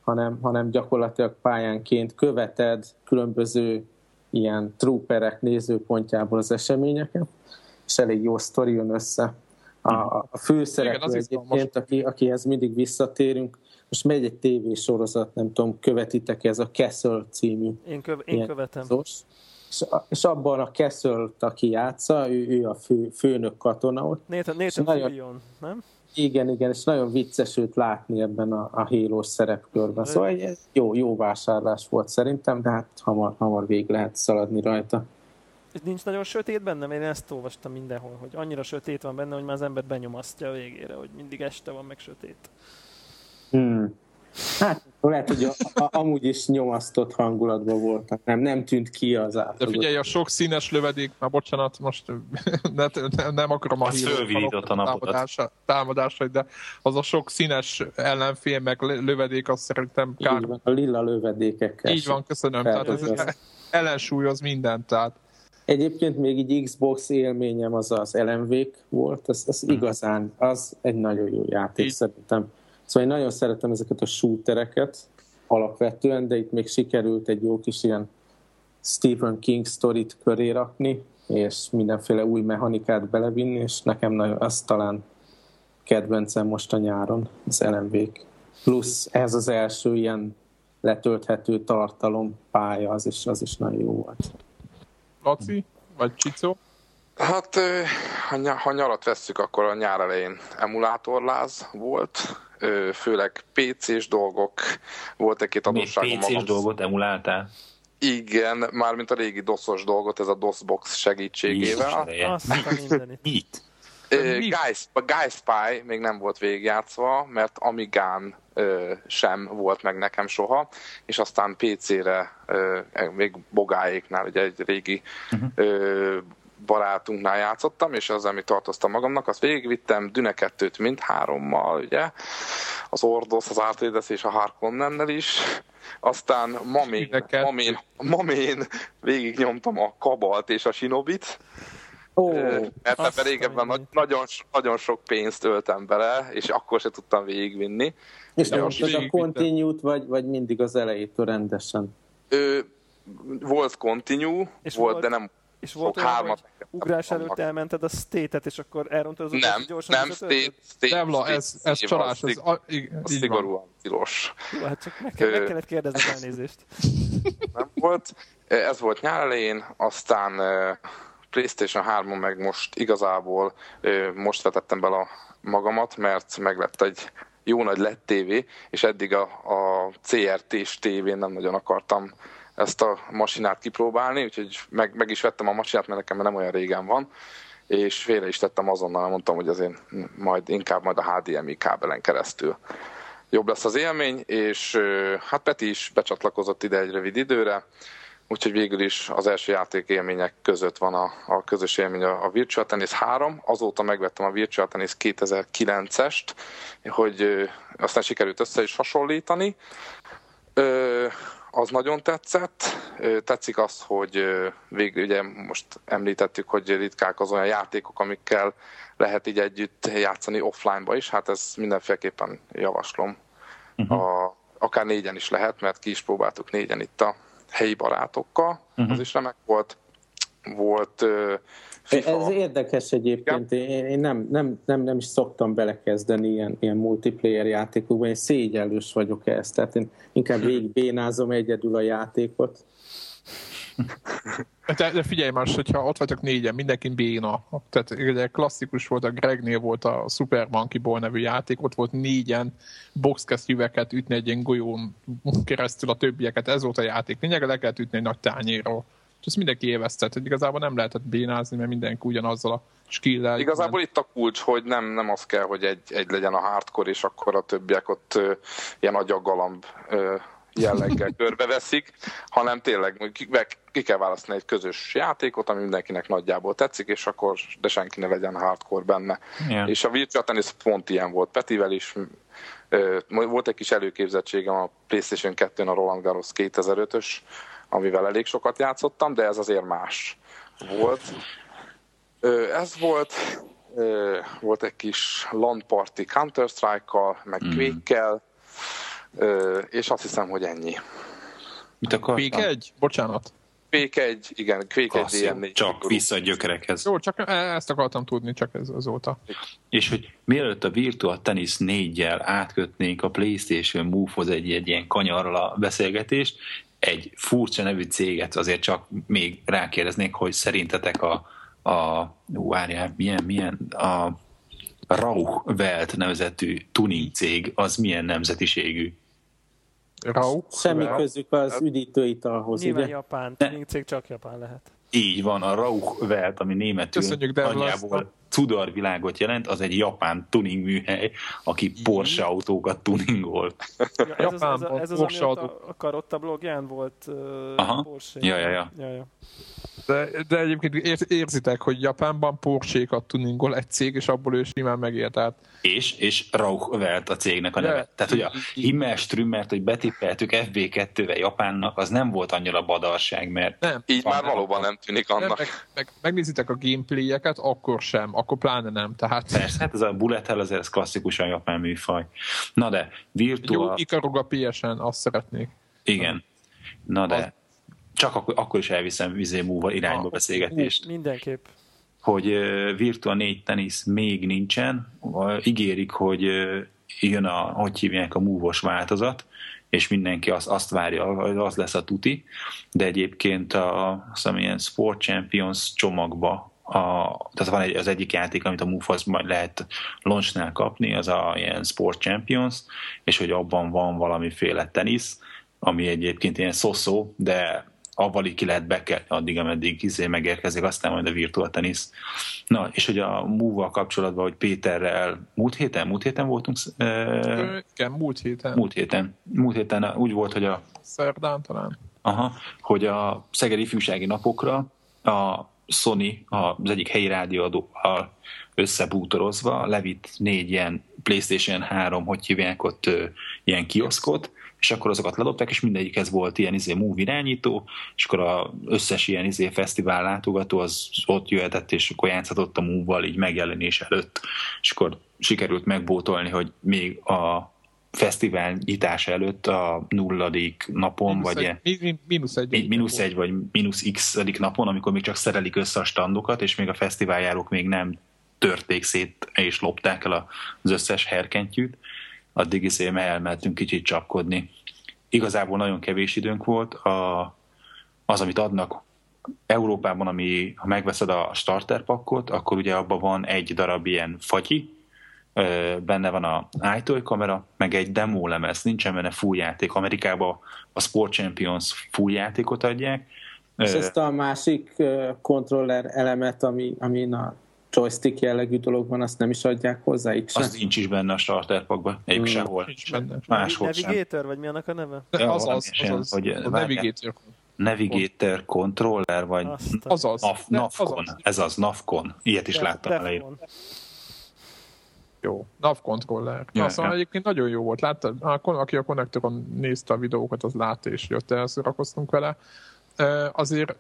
E: hanem, hanem gyakorlatilag pályánként követed különböző ilyen trooperek nézőpontjából az eseményeket, és elég jó sztori jön össze. A, a főszereplő egyébként, aki, akihez mindig visszatérünk, most megy egy tévésorozat, nem tudom, követitek ez a Castle című.
C: Én, köv- én követem.
E: Szós. És, és abban a castle aki játsza, ő, ő a fő, főnök katona ott.
C: Nathan, Nathan nagyon, Fillion, nem?
E: Igen, igen, és nagyon vicces őt látni ebben a, a hélós szerepkörben. Szóval egy jó, jó vásárlás volt szerintem, de hát hamar, hamar vég lehet szaladni rajta.
C: És nincs nagyon sötét benne, én ezt olvastam mindenhol, hogy annyira sötét van benne, hogy már az ember benyomasztja a végére, hogy mindig este van meg sötét.
E: Hmm. Hát lehet, hogy a, a, amúgy is nyomasztott hangulatban voltak, nem, nem tűnt ki az át.
A: De figyelj, a sok színes lövedék, már bocsánat, most *laughs* ne, nem, nem akarom a
B: hírt támadásra,
A: támadásra, de az a sok színes ellenfél, meg lövedék, az szerintem
E: kár. Így van, a lila lövedékekkel.
A: Így van, köszönöm. Tehát ez ellensúlyoz mindent, tehát
E: Egyébként még így Xbox élményem az az lmv volt, ez, ez mhm. igazán, az egy nagyon jó játék így. szerintem. Szóval én nagyon szeretem ezeket a shootereket alapvetően, de itt még sikerült egy jó kis ilyen Stephen King sztorit köré rakni, és mindenféle új mechanikát belevinni, és nekem nagyon, az talán kedvencem most a nyáron, az lmv Plusz ez az első ilyen letölthető tartalom pálya, az is, az is nagyon jó volt.
A: Laci? Vagy Csicó?
D: Hát, ha, ha nyarat vesszük, akkor a nyár elején emulátorláz volt, főleg PC-s dolgok, volt egy-két adósságom.
B: PC-s dolgot emuláltál?
D: Igen, mármint a régi DOS-os dolgot, ez a DOSBox segítségével. *laughs*
B: Mit?
D: Guy, Spy még nem volt végigjátszva, mert Amigán ö, sem volt meg nekem soha, és aztán PC-re ö, még Bogáéknál, ugye egy régi uh-huh. ö, barátunknál játszottam, és az, amit tartoztam magamnak, azt végigvittem Düne 2-t mind hárommal, ugye, az Ordos, az Artrides és a Harkonnennel is, aztán ma még, ma, még, ma még végig nyomtam a Kabalt és a Sinobit, Oh, mert ebben régebben nagy, nagyon, nagyon sok pénzt öltem bele, és akkor se tudtam végigvinni.
E: És most a continue vagy, vagy mindig az elejétől rendesen?
D: Ö, volt continue, és volt, volt, de nem
C: és volt olyan, hármat hogy ugrás előtt elmented a state-et, és akkor elrontad az
D: Nem, gyorsan nem, state, state,
A: nem, la, ez, ez csalás, ez a,
D: igen, szigorúan tilos.
C: Jó, hát csak meg, kell, meg kellett kérdezni *laughs* elnézést.
D: Nem volt. Ez volt nyár elején, aztán PlayStation 3-on meg most igazából most vetettem bele a magamat, mert meglett egy jó nagy lett tévé, és eddig a, a CRT-s tévén nem nagyon akartam ezt a masinát kipróbálni, úgyhogy meg, meg is vettem a masinát, mert nekem nem olyan régen van, és félre is tettem azonnal, mondtam, hogy azért majd inkább majd a HDMI kábelen keresztül jobb lesz az élmény, és hát Peti is becsatlakozott ide egy rövid időre, úgyhogy végül is az első játék élmények között van a, a közös élmény a, a Virtual Tennis 3. Azóta megvettem a Virtual Tennis 2009-est, hogy aztán sikerült össze is hasonlítani. Ö, az nagyon tetszett. Tetszik az, hogy végül ugye most említettük, hogy ritkák az olyan játékok, amikkel lehet így együtt játszani offline-ba is, hát ez mindenféleképpen javaslom. Uh-huh. A, akár négyen is lehet, mert ki is próbáltuk négyen itt a helyi barátokkal, uh-huh. az is remek volt. Volt
E: FIFA. Ez érdekes egyébként, én, én nem, nem, nem, nem is szoktam belekezdeni ilyen, ilyen multiplayer játékokban, én szégyellős vagyok ezt, tehát én inkább *laughs* bénázom egyedül a játékot. *laughs*
A: De, de figyelj más, hogyha ott vagyok négyen, mindenki béna. Tehát ugye klasszikus volt, a Gregnél volt a Super Monkey Ball nevű játék, ott volt négyen boxkesztyűveket ütni egy ilyen golyón keresztül a többieket, ez volt a játék. Lényeg, le kellett ütni egy nagy tányérról és ezt mindenki élveztet, hogy igazából nem lehetett bénázni, mert mindenki ugyanazzal a skill
D: Igazából itt a kulcs, hogy nem, nem az kell, hogy egy, egy legyen a hardcore, és akkor a többiek ott ö, ilyen agyagalamb ö, jelleggel *laughs* körbeveszik, hanem tényleg ki, ki kell választani egy közös játékot, ami mindenkinek nagyjából tetszik, és akkor de senki ne legyen hardcore benne. Yeah. És a Virtua Tennis pont ilyen volt Petivel is, volt egy kis előképzettségem a PlayStation 2-n a Roland Garros 2005-ös amivel elég sokat játszottam, de ez azért más volt. Ez volt, volt egy kis LAN party Counter-Strike-kal, meg mm. Quake-kel, és azt hiszem, hogy ennyi.
A: Mit akartam? Quake 1? Bocsánat.
D: Quake 1, igen, Quake 1 ilyen
B: Csak vissza a gyökerekhez.
A: Jó, csak e- ezt akartam tudni, csak ez azóta.
B: És hogy mielőtt a Virtual Tennis 4-jel átkötnénk a PlayStation Move-hoz egy, egy ilyen kanyarral a beszélgetést, egy furcsa nevű céget azért csak még rákérdeznék, hogy szerintetek a, a ú, várjál, milyen, milyen a Rauch Welt nevezetű tuning cég, az milyen nemzetiségű?
A: Rauch?
E: Semmi közük az üdítőitalhoz,
C: Nyilván ugye? Japán, tuning cég csak Japán lehet.
B: Így van, a Rauch Welt, ami németül Köszönjük, nagyjából Tudor világot jelent, az egy japán tuning műhely, aki Porsche autókat tuningol.
C: Ja, ez, az, ez, az, ez az, ami ott a, a Karotta blogján volt uh, Aha. Porsche.
B: Ja, ja, ja.
C: ja, ja.
A: De, de egyébként érzitek, hogy Japánban Porsche-kat tuningol egy cég, és abból ő simán megél, tehát...
B: És, és Rauch Welt a cégnek a neve. De, tehát, hogy a Himmel Strümmert, hogy betippeltük FB2-vel Japánnak, az nem volt annyira badarság, mert...
D: Nem. Így már valóban nem tűnik annak. Nem, meg,
A: meg, megnézitek a gameplayeket, akkor sem, akkor pláne nem. Tehát...
B: Persze, hát ez a bullet hell azért ez klasszikusan japán műfaj. Na de, virtual...
A: Jó, Ikarog a PSN, azt szeretnék.
B: Igen. Na de, az... csak akkor, akkor is elviszem vizé múva irányba ah, beszélgetést.
C: Mindenképp.
B: hogy Virtua 4 tenisz még nincsen, ígérik, hogy jön a, hogy hívják, a múvos változat, és mindenki azt, azt várja, hogy az lesz a tuti, de egyébként a, azt ilyen Sport Champions csomagba a, tehát van egy, az egyik játék, amit a move majd lehet launchnál kapni, az a ilyen Sport Champions, és hogy abban van valamiféle tenisz, ami egyébként ilyen szoszó, de avval ki lehet bekelni addig, ameddig izé megérkezik, aztán majd a virtual tenisz. Na, és hogy a move kapcsolatban, hogy Péterrel múlt héten, múlt héten voltunk?
A: Ö, igen, múlt héten.
B: Múlt héten. Múlt héten úgy volt, hogy a...
A: Szerdán talán.
B: Aha, hogy a Szegedi Ifjúsági Napokra a Sony, az egyik helyi rádióadóval összebútorozva levitt négy ilyen PlayStation 3, hogy hívják ott, ilyen kioszkot, és akkor azokat ledobták, és mindegyikhez volt ilyen izé move irányító, és akkor az összes ilyen izé fesztivál látogató az ott jöhetett, és akkor játszhatott a move így megjelenés előtt, és akkor sikerült megbótolni, hogy még a fesztivál nyitása előtt a nulladik napon,
A: mínusz
B: vagy
A: egy, mínusz egy,
B: mínusz egy, vagy mínusz x napon, amikor még csak szerelik össze a standokat, és még a fesztiváljárók még nem törték szét és lopták el az összes herkentyűt, addig is elmentünk kicsit csapkodni. Igazából nagyon kevés időnk volt. A, az, amit adnak Európában, ami, ha megveszed a starter pakkot, akkor ugye abban van egy darab ilyen fagyi, benne van a iToy kamera, meg egy demo lemez, nincsen benne full játék. Amerikában a Sport Champions full játékot adják.
E: És ezt a másik kontroller elemet, ami, ami a joystick jellegű dolog van, azt nem is adják hozzá itt
B: sem? Az nincs is benne a starter packban, egyik hmm. sehol.
C: Máshol Navigator, sem. vagy mi annak a neve?
A: Ja, az az, az, az, hogy a Navigator.
B: Navigator controller, vagy
A: az az.
B: Nav, Navcon, ez az, Navcon. Ilyet is láttam elején.
A: Jó, NAV controller. Ja, szóval ja. egyébként nagyon jó volt. Láttad, aki a konnektoron nézte a videókat, az látta, és jött elszórakoztunk vele azért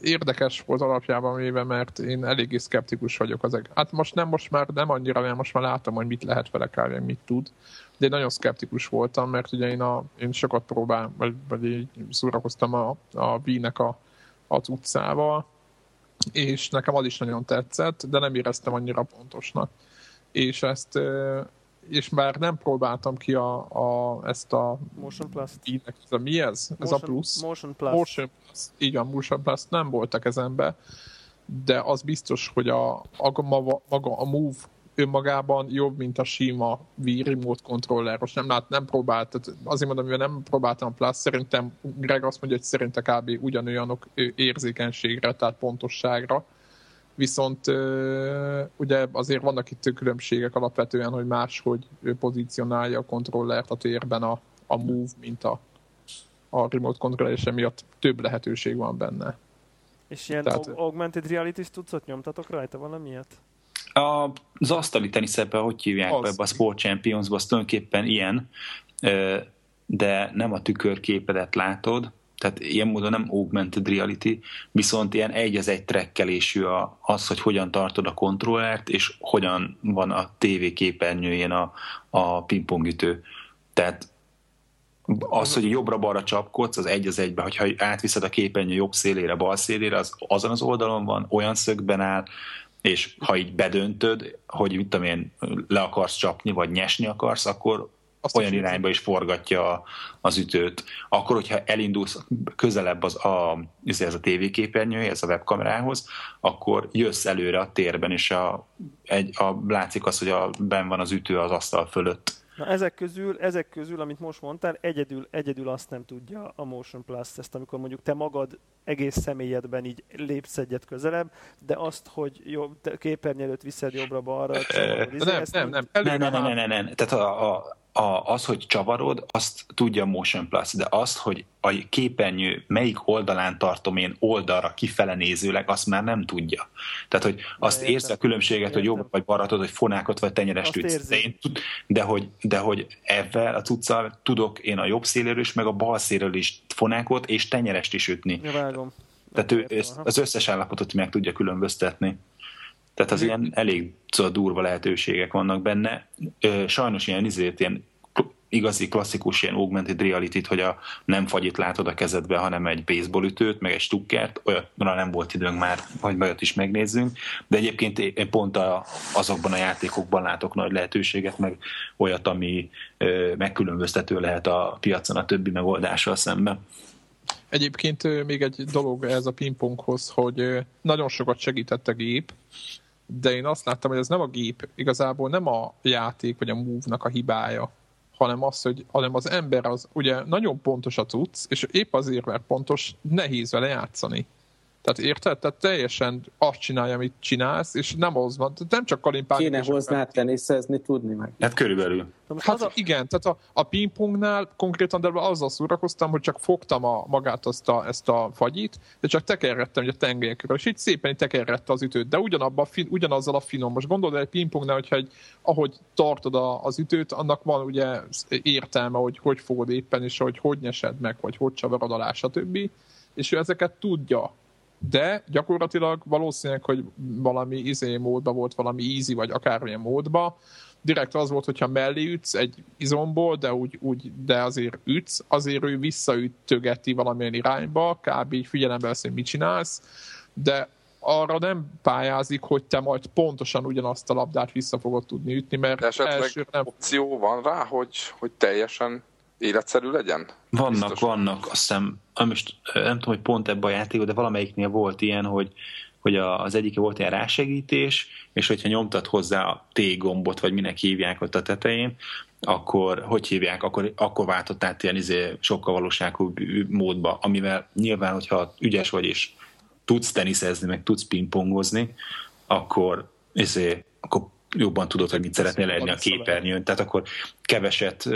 A: érdekes volt alapjában véve, mert én eléggé szkeptikus vagyok az Hát most nem, most már nem annyira, mert most már látom, hogy mit lehet vele kárni, mit tud, de én nagyon szkeptikus voltam, mert ugye én, a, én sokat próbál, vagy, vagy így szórakoztam a, a Wii-nek a, az utcával, és nekem az is nagyon tetszett, de nem éreztem annyira pontosnak. És ezt és már nem próbáltam ki a, a, ezt a...
C: Motion Plus.
A: Ez a, mi ez? Motion, ez a plusz?
C: Motion Plus.
A: Motion Plus. Igen, Motion Plus nem voltak kezembe, de az biztos, hogy a, a maga a Move önmagában jobb, mint a sima Wii Remote Controller. Most nem, lát, nem próbált, azért mondom, hogy nem próbáltam a Plus, szerintem Greg azt mondja, hogy szerinte kb. ugyanolyanok érzékenységre, tehát pontosságra viszont ugye azért vannak itt különbségek alapvetően, hogy máshogy pozícionálja a kontrollert a térben a, a Move, mint a, a Remote Controller, és emiatt több lehetőség van benne.
C: És ilyen Tehát, augmented reality tudsz nyomtatok rajta valamiért?
B: A, az asztali teniszebben, hogy hívják az. be ebbe a Sport Champions-ba, az tulajdonképpen ilyen, de nem a tükörképedet látod, tehát ilyen módon nem augmented reality, viszont ilyen egy az egy trekkelésű a, az, hogy hogyan tartod a kontrollert, és hogyan van a TV képernyőjén a, a pingpongütő. Tehát az, hogy jobbra-balra csapkodsz, az egy az egybe, hogyha átviszed a képernyő jobb szélére, bal szélére, az azon az oldalon van, olyan szögben áll, és ha így bedöntöd, hogy mit tudom én, le akarsz csapni, vagy nyesni akarsz, akkor azt olyan irányba is forgatja az ütőt. Akkor, hogyha elindulsz közelebb az a, ez a tévéképernyő, ez a webkamerához, akkor jössz előre a térben, és a, egy, a, látszik az, hogy a, ben van az ütő az asztal fölött.
C: Na ezek közül, ezek közül, amit most mondtál, egyedül, egyedül azt nem tudja a Motion Plus ezt, amikor mondjuk te magad egész személyedben így lépsz egyet közelebb, de azt, hogy jobb, képernyő előtt viszed jobbra-balra,
A: nem, nem, nem, nem, nem,
B: nem, nem, nem, nem, tehát a, a, a, az, hogy csavarod, azt tudja a Motion Plus, de azt, hogy a képernyő melyik oldalán tartom én oldalra kifele nézőleg, azt már nem tudja. Tehát, hogy azt értem. érzi a különbséget, értem. hogy jobb vagy baratod, hogy fonákot vagy tenyerest ütsz. De, én, de, hogy, de hogy ezzel a cuccal tudok én a jobb széléről is, meg a bal széléről is fonákot és tenyerest is ütni.
C: Ja, vágom.
B: Tehát ő az összes állapotot meg tudja különböztetni. Tehát az ilyen elég szóval durva lehetőségek vannak benne. Sajnos ilyen izért, ilyen igazi klasszikus ilyen augmented reality hogy a nem fagyit látod a kezedbe, hanem egy baseballütőt, meg egy stukkert, olyanra nem volt időnk már, hogy bajot is megnézzünk, de egyébként én pont a, azokban a játékokban látok nagy lehetőséget, meg olyat, ami ö, megkülönböztető lehet a piacon a többi megoldással szemben.
A: Egyébként még egy dolog ez a pingponghoz, hogy nagyon sokat segített a gép, de én azt láttam, hogy ez nem a gép, igazából nem a játék vagy a move-nak a hibája, hanem az, hogy hanem az ember az ugye nagyon pontos a cucc, és épp azért, mert pontos, nehéz vele játszani. Tehát érted? Tehát teljesen azt csinálja, amit csinálsz, és nem az van. Tehát nem csak kalimpálni.
E: Kéne hozzá teniszezni tudni meg.
B: Hát körülbelül.
A: Hát a... igen, tehát a, a pingpongnál konkrétan de azzal szórakoztam, hogy csak fogtam a, magát azt a, ezt a fagyit, de csak tekerrettem hogy a tengelyekről, és így szépen tekerrette az ütőt, de ugyanabba, fin, ugyanazzal a finom. Most gondolod egy pingpongnál, hogyha egy, ahogy tartod a, az ütőt, annak van ugye értelme, hogy hogy fogod éppen, és hogy hogy nyesed meg, vagy hogy csavarod alá, stb. És ő ezeket tudja de gyakorlatilag valószínűleg, hogy valami izé módba volt, valami easy, vagy akármilyen módba, direkt az volt, hogyha mellé ütsz egy izomból, de, úgy, úgy, de azért ütsz, azért ő visszaütögeti valamilyen irányba, kb. így figyelembe vesz, hogy mit csinálsz, de arra nem pályázik, hogy te majd pontosan ugyanazt a labdát vissza fogod tudni ütni, mert
D: de esetleg első nem... opció van rá, hogy, hogy teljesen életszerű legyen?
B: Vannak, Biztos. vannak, azt hiszem, most nem tudom, hogy pont ebben a játékban, de valamelyiknél volt ilyen, hogy hogy az egyike volt ilyen rásegítés, és hogyha nyomtad hozzá a T gombot, vagy minek hívják ott a tetején, akkor hogy hívják, akkor, akkor váltott át ilyen izé, sokkal valóságú módba, amivel nyilván, hogyha ügyes vagy és tudsz teniszezni, meg tudsz pingpongozni, akkor, izé, akkor jobban tudod, hogy mit szeretnél lenni a képernyőn, tehát akkor keveset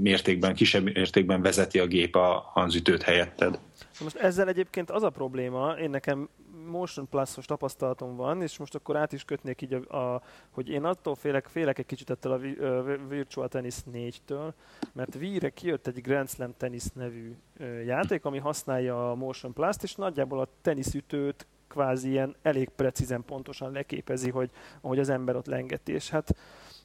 B: mértékben, kisebb mértékben vezeti a gép a, az ütőt helyetted.
C: Most ezzel egyébként az a probléma, én nekem Motion Plus-os tapasztalatom van, és most akkor át is kötnék így, a, a, hogy én attól félek, félek egy kicsit ettől a Virtual Tennis 4-től, mert Wii-re kijött egy Grand Slam Tennis nevű játék, ami használja a Motion Plus-t, és nagyjából a teniszütőt kvázi ilyen elég precízen pontosan leképezi, hogy ahogy az ember ott lengeti, és hát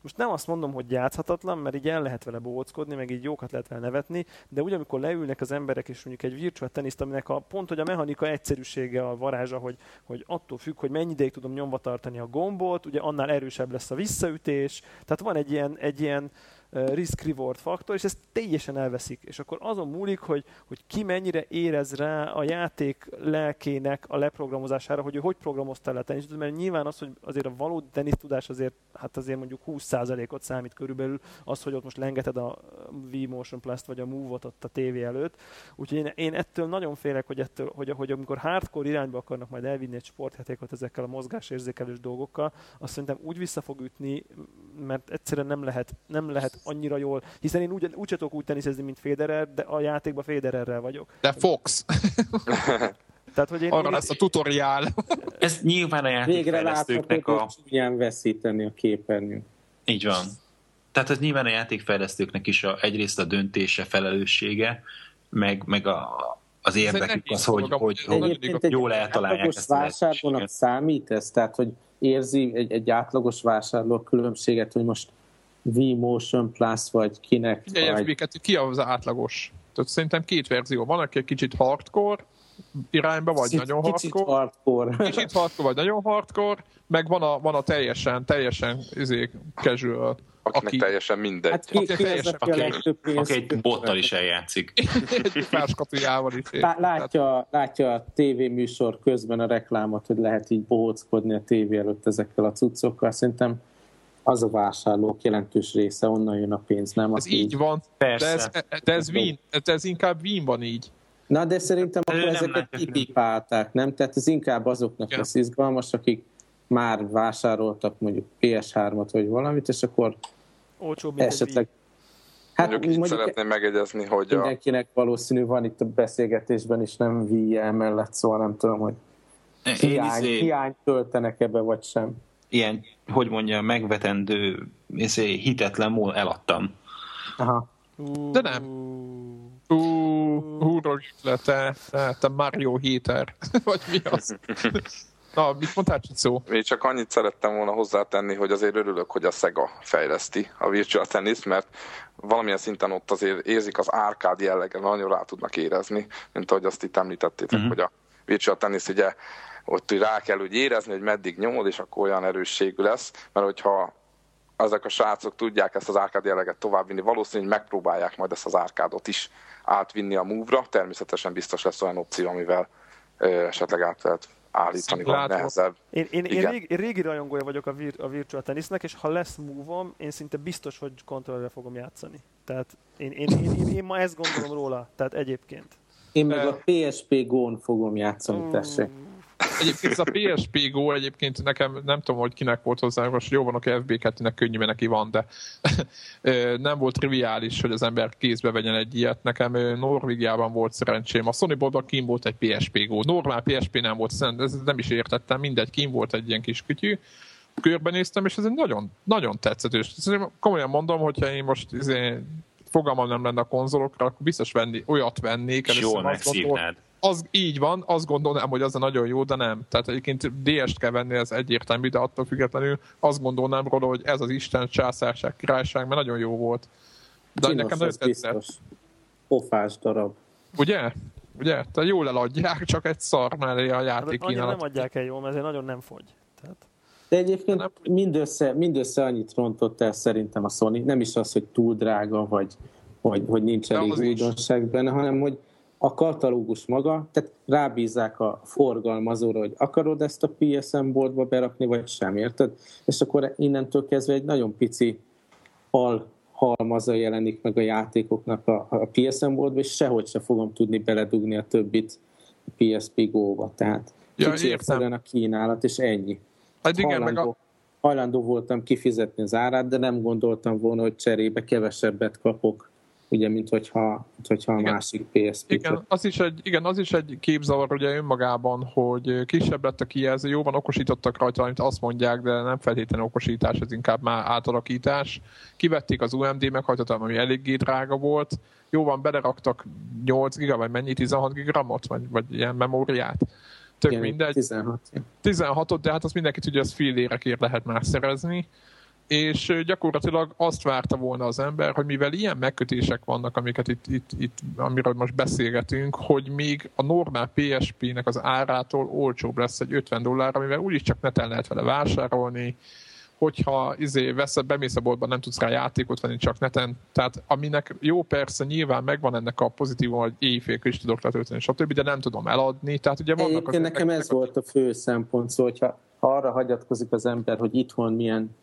C: most nem azt mondom, hogy játszhatatlan, mert így el lehet vele bóckodni, meg így jókat lehet vele nevetni, de ugyanakkor leülnek az emberek, és mondjuk egy virtual teniszt, aminek a pont, hogy a mechanika egyszerűsége, a varázsa, hogy, hogy attól függ, hogy mennyi ideig tudom nyomva tartani a gombot, ugye annál erősebb lesz a visszaütés, tehát van egy ilyen, egy ilyen risk-reward faktor, és ezt teljesen elveszik. És akkor azon múlik, hogy, hogy ki mennyire érez rá a játék lelkének a leprogramozására, hogy ő hogy programozta le a tenisz, mert nyilván az, hogy azért a valódi tenisztudás azért, hát azért mondjuk 20%-ot számít körülbelül az, hogy ott most lengeted a V-Motion Plus-t vagy a Move-ot ott a tévé előtt. Úgyhogy én, én ettől nagyon félek, hogy, ettől, hogy, hogy amikor hardcore irányba akarnak majd elvinni egy sportjátékot ezekkel a mozgásérzékelős dolgokkal, azt szerintem úgy vissza fog ütni, mert egyszerűen nem lehet, nem lehet annyira jól, hiszen én úgy, úgy tudok úgy teniszezni, mint Federer, de a játékban Federerrel vagyok.
A: De Fox. *laughs*
C: Tehát, hogy én
A: Arra lesz a tutoriál.
B: Ez nyilván a játékfejlesztőknek a...
E: Végre veszíteni a képernyőn.
B: Így van. Tehát ez nyilván a játékfejlesztőknek is a, egyrészt a döntése, felelőssége, meg, meg a, az érdekük az, hogy, hogy, hogy jól eltalálják
E: ezt a vásárlónak számít ez? Tehát, hogy érzi egy, egy átlagos vásárló különbséget, hogy most V-Motion Plus, vagy kinek?
A: Vagy... Ki az átlagos? Tehát szerintem két verzió van, aki egy kicsit hardcore irányba, vagy kicsit, nagyon
E: kicsit hardcore. hardcore. *laughs*
A: Kicsit hardcore, vagy nagyon hardcore, meg van a, van a teljesen, teljesen izé, casual.
D: Akinek aki, teljesen mindegy. Hát
E: ki, aki, ki teljesen, aki,
B: aki, aki egy bottal is eljátszik. *laughs*
A: egy máskatujával is.
E: Látja, látja a tévéműsor közben a reklámot, hogy lehet így bohóckodni a tévé előtt ezekkel a cuccokkal. Szerintem az a vásárlók jelentős része, onnan jön a pénz, nem?
A: Ez így, így van, Persze. de ez, de ez, Wien, de ez inkább Wien van így.
E: Na, de szerintem akkor nem ezeket kipipálták, nem? Tehát ez inkább azoknak ja. lesz izgalmas, akik már vásároltak mondjuk PS3-at vagy valamit, és akkor
C: Olcsóbb,
E: esetleg...
D: Hát, mondjuk, mondjuk szeretném megegyezni, hogy
E: mindenkinek a... valószínű van itt a beszélgetésben is nem Wii mellett, szóval nem tudom, hogy hiány, hiány töltenek ebbe, vagy sem
B: ilyen, hogy mondja, megvetendő, izé, hitetlen módon eladtam.
E: Aha.
A: De nem. Hú, hú, te, te, te Mario Heater, *laughs* vagy mi az? Na, mit mondtál, szó?
D: Még csak annyit szerettem volna hozzátenni, hogy azért örülök, hogy a Sega fejleszti a Virtual Tennis, mert valamilyen szinten ott azért érzik az árkád jellege, nagyon rá tudnak érezni, mint ahogy azt itt említettétek, uh-huh. hogy a Virtual Tennis ugye ott rá kell úgy érezni, hogy meddig nyomod, és akkor olyan erősségű lesz, mert hogyha ezek a srácok tudják ezt az árkád jelleget továbbvinni, valószínűleg megpróbálják majd ezt az árkádot is átvinni a move-ra, természetesen biztos lesz olyan opció, amivel ö, esetleg át lehet állítani van nehezebb.
C: Én, én, én, régi, én régi rajongója vagyok a, vir, a Virtual Tennisnek, és ha lesz move én szinte biztos, hogy kontrollerre fogom játszani. Tehát én, én, én, én, én ma ezt gondolom róla, tehát egyébként.
E: Én meg a PSP Go-n fogom játszani, tessék.
A: Egyébként ez a PSP Go egyébként nekem nem tudom, hogy kinek volt hozzá, most jó van, hogy FB2-nek könnyű, mert neki van, de *laughs* nem volt triviális, hogy az ember kézbe vegyen egy ilyet. Nekem Norvégiában volt szerencsém. A Sony Boldog kim volt egy PSP Go. Normál PSP nem volt, ez nem is értettem, mindegy, kim volt egy ilyen kis kütyű körbenéztem, és ez egy nagyon, nagyon tetszett. komolyan mondom, hogyha én most izé, fogalmam nem lenne a konzolokra, akkor biztos venni, olyat vennék.
B: Jól megszívnád
A: az így van, azt gondolnám, hogy az a nagyon jó, de nem. Tehát egyébként DS-t kell venni, ez egyértelmű, de attól függetlenül azt gondolnám róla, hogy ez az Isten császárság, királyság, mert nagyon jó volt.
E: De Csinos, nekem nagyon tetszett. Pofás darab.
A: Ugye? Ugye? Tehát jól eladják, csak egy szar mellé a játék
C: hát, nem adják el jól, mert ezért nagyon nem fogy. Tehát...
E: De egyébként nem... mindössze, mindössze annyit rontott el szerintem a Sony. Nem is az, hogy túl drága, vagy, vagy hogy nincs elég újdonság benne, hanem hogy a katalógus maga, tehát rábízzák a forgalmazóra, hogy akarod ezt a PSM boardba berakni, vagy sem, érted? És akkor innentől kezdve egy nagyon pici al halmaza jelenik meg a játékoknak a, a PSM boardba, és sehogy se fogom tudni beledugni a többit a PSP Go-ba. Tehát ja, kicsi a kínálat, és ennyi. Hát igen, hajlandó, meg a... hajlandó voltam kifizetni az árát, de nem gondoltam volna, hogy cserébe kevesebbet kapok ugye, mint hogyha, mint hogyha a igen. másik PSP.
A: Igen az, is egy, igen, az is egy képzavar ugye önmagában, hogy kisebb lett a kijelző, jó van okosítottak rajta, amit azt mondják, de nem feltétlenül okosítás, ez inkább már átalakítás. Kivették az UMD meghajtatom, ami eléggé drága volt. Jó van, beleraktak 8 giga, vagy mennyi, 16 gigramot, vagy, vagy ilyen memóriát. Tök Igen, mindegy.
E: 16.
A: 16-ot, de hát azt mindenki tudja, az fél érekért lehet már szerezni és gyakorlatilag azt várta volna az ember, hogy mivel ilyen megkötések vannak, amiket itt, itt, itt amiről most beszélgetünk, hogy még a normál PSP-nek az árától olcsóbb lesz egy 50 dollár, amivel úgyis csak neten lehet vele vásárolni, hogyha izé, vesz, bemész a boltba, nem tudsz rá játékot venni, csak neten. Tehát aminek jó persze, nyilván megvan ennek a pozitív, hogy éjfél is tudok letölteni, stb., de nem tudom eladni. Tehát ugye vannak
E: Egyébként nekem ez volt a fő szempont, szóval hogyha arra hagyatkozik az ember, hogy itthon milyen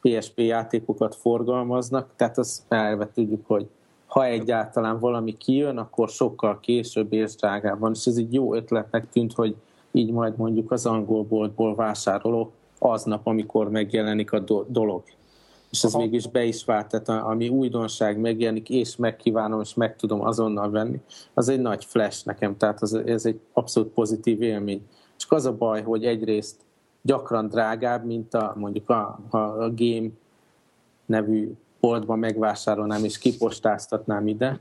E: PSP játékokat forgalmaznak, tehát azt elve tudjuk, hogy ha egyáltalán valami kijön, akkor sokkal később és drágában. És ez egy jó ötletnek tűnt, hogy így majd mondjuk az angol boltból vásárolok aznap, amikor megjelenik a do- dolog. És ez Aha. mégis be is vált, tehát ami újdonság megjelenik, és megkívánom, és meg tudom azonnal venni, az egy nagy flash nekem, tehát az, ez egy abszolút pozitív élmény. Csak az a baj, hogy egyrészt gyakran drágább, mint a mondjuk a, a, a Game nevű boltban megvásárolnám és kipostáztatnám ide.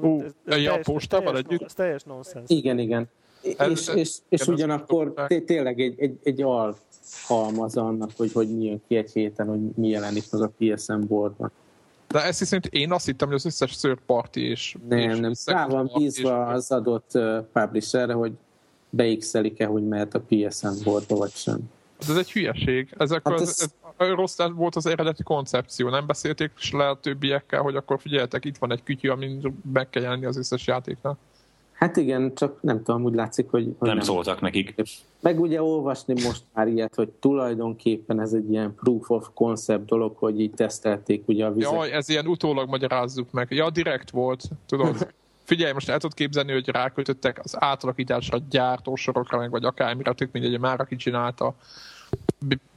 A: Uh, ez, ja, postával
C: együtt? Ez teljes nonsens.
E: Igen, igen. Ez, és, és, és ugyanakkor tényleg egy, egy, egy al halmaz annak, hogy, hogy mi jön ki egy héten, hogy mi jelenik meg a PSN boardban.
A: De ezt hiszem, én azt hittem, hogy az összes third party és...
E: Nem, és nem. Rá van bízva az adott uh, publisherre, hogy beixelik-e, hogy mehet a PSN boardba, vagy sem.
A: De ez egy hülyeség. Ezek hát az, ez... ez, rossz volt az eredeti koncepció. Nem beszélték is le a többiekkel, hogy akkor figyeljetek, itt van egy kütyű, amin meg kell jelenni az összes játéknak.
E: Hát igen, csak nem tudom, úgy látszik, hogy... hogy
B: nem, nem szóltak nekik.
E: Meg ugye olvasni most már ilyet, hogy tulajdonképpen ez egy ilyen proof of concept dolog, hogy így tesztelték ugye a vizet.
A: Jaj, ez ilyen utólag magyarázzuk meg. Ja, direkt volt, tudod. *laughs* Figyelj, most el tudod képzelni, hogy rákötöttek az átalakításra, gyártósorokra, meg vagy akármire, tök mindegy, már aki csinálta.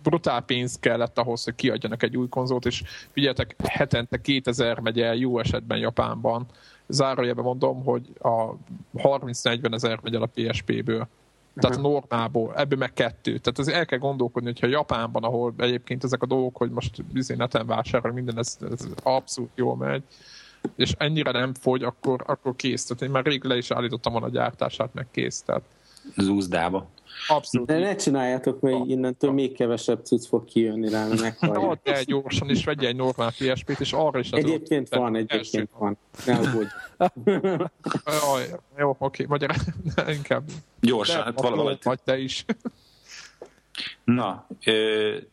A: Brutál pénz kellett ahhoz, hogy kiadjanak egy új konzolt, és figyeljetek, hetente 2000 megy el jó esetben Japánban. Zárójelben mondom, hogy a 30-40 ezer megy el a PSP-ből. Tehát uh-huh. normából, ebből meg kettő. Tehát az el kell gondolkodni, hogyha Japánban, ahol egyébként ezek a dolgok, hogy most bizony neten vásárol, minden, ez, ez abszolút jól megy, és ennyire nem fogy, akkor, akkor kész. Tehát én már rég le is állítottam volna a gyártását, meg kész. Tehát
B: zúzdába.
E: Abszolút. De ne csináljátok, mert innentől még kevesebb cucc fog kijönni rá,
A: meghallja. Add el gyorsan, és vegye egy normál PSP-t, és arra is
E: Egyébként van, egyébként van. Ne aggódj. *laughs*
A: Jó, oké, vagy *laughs* inkább.
B: Gyorsan, hát valahogy.
A: Vagy te is. *laughs*
B: Na,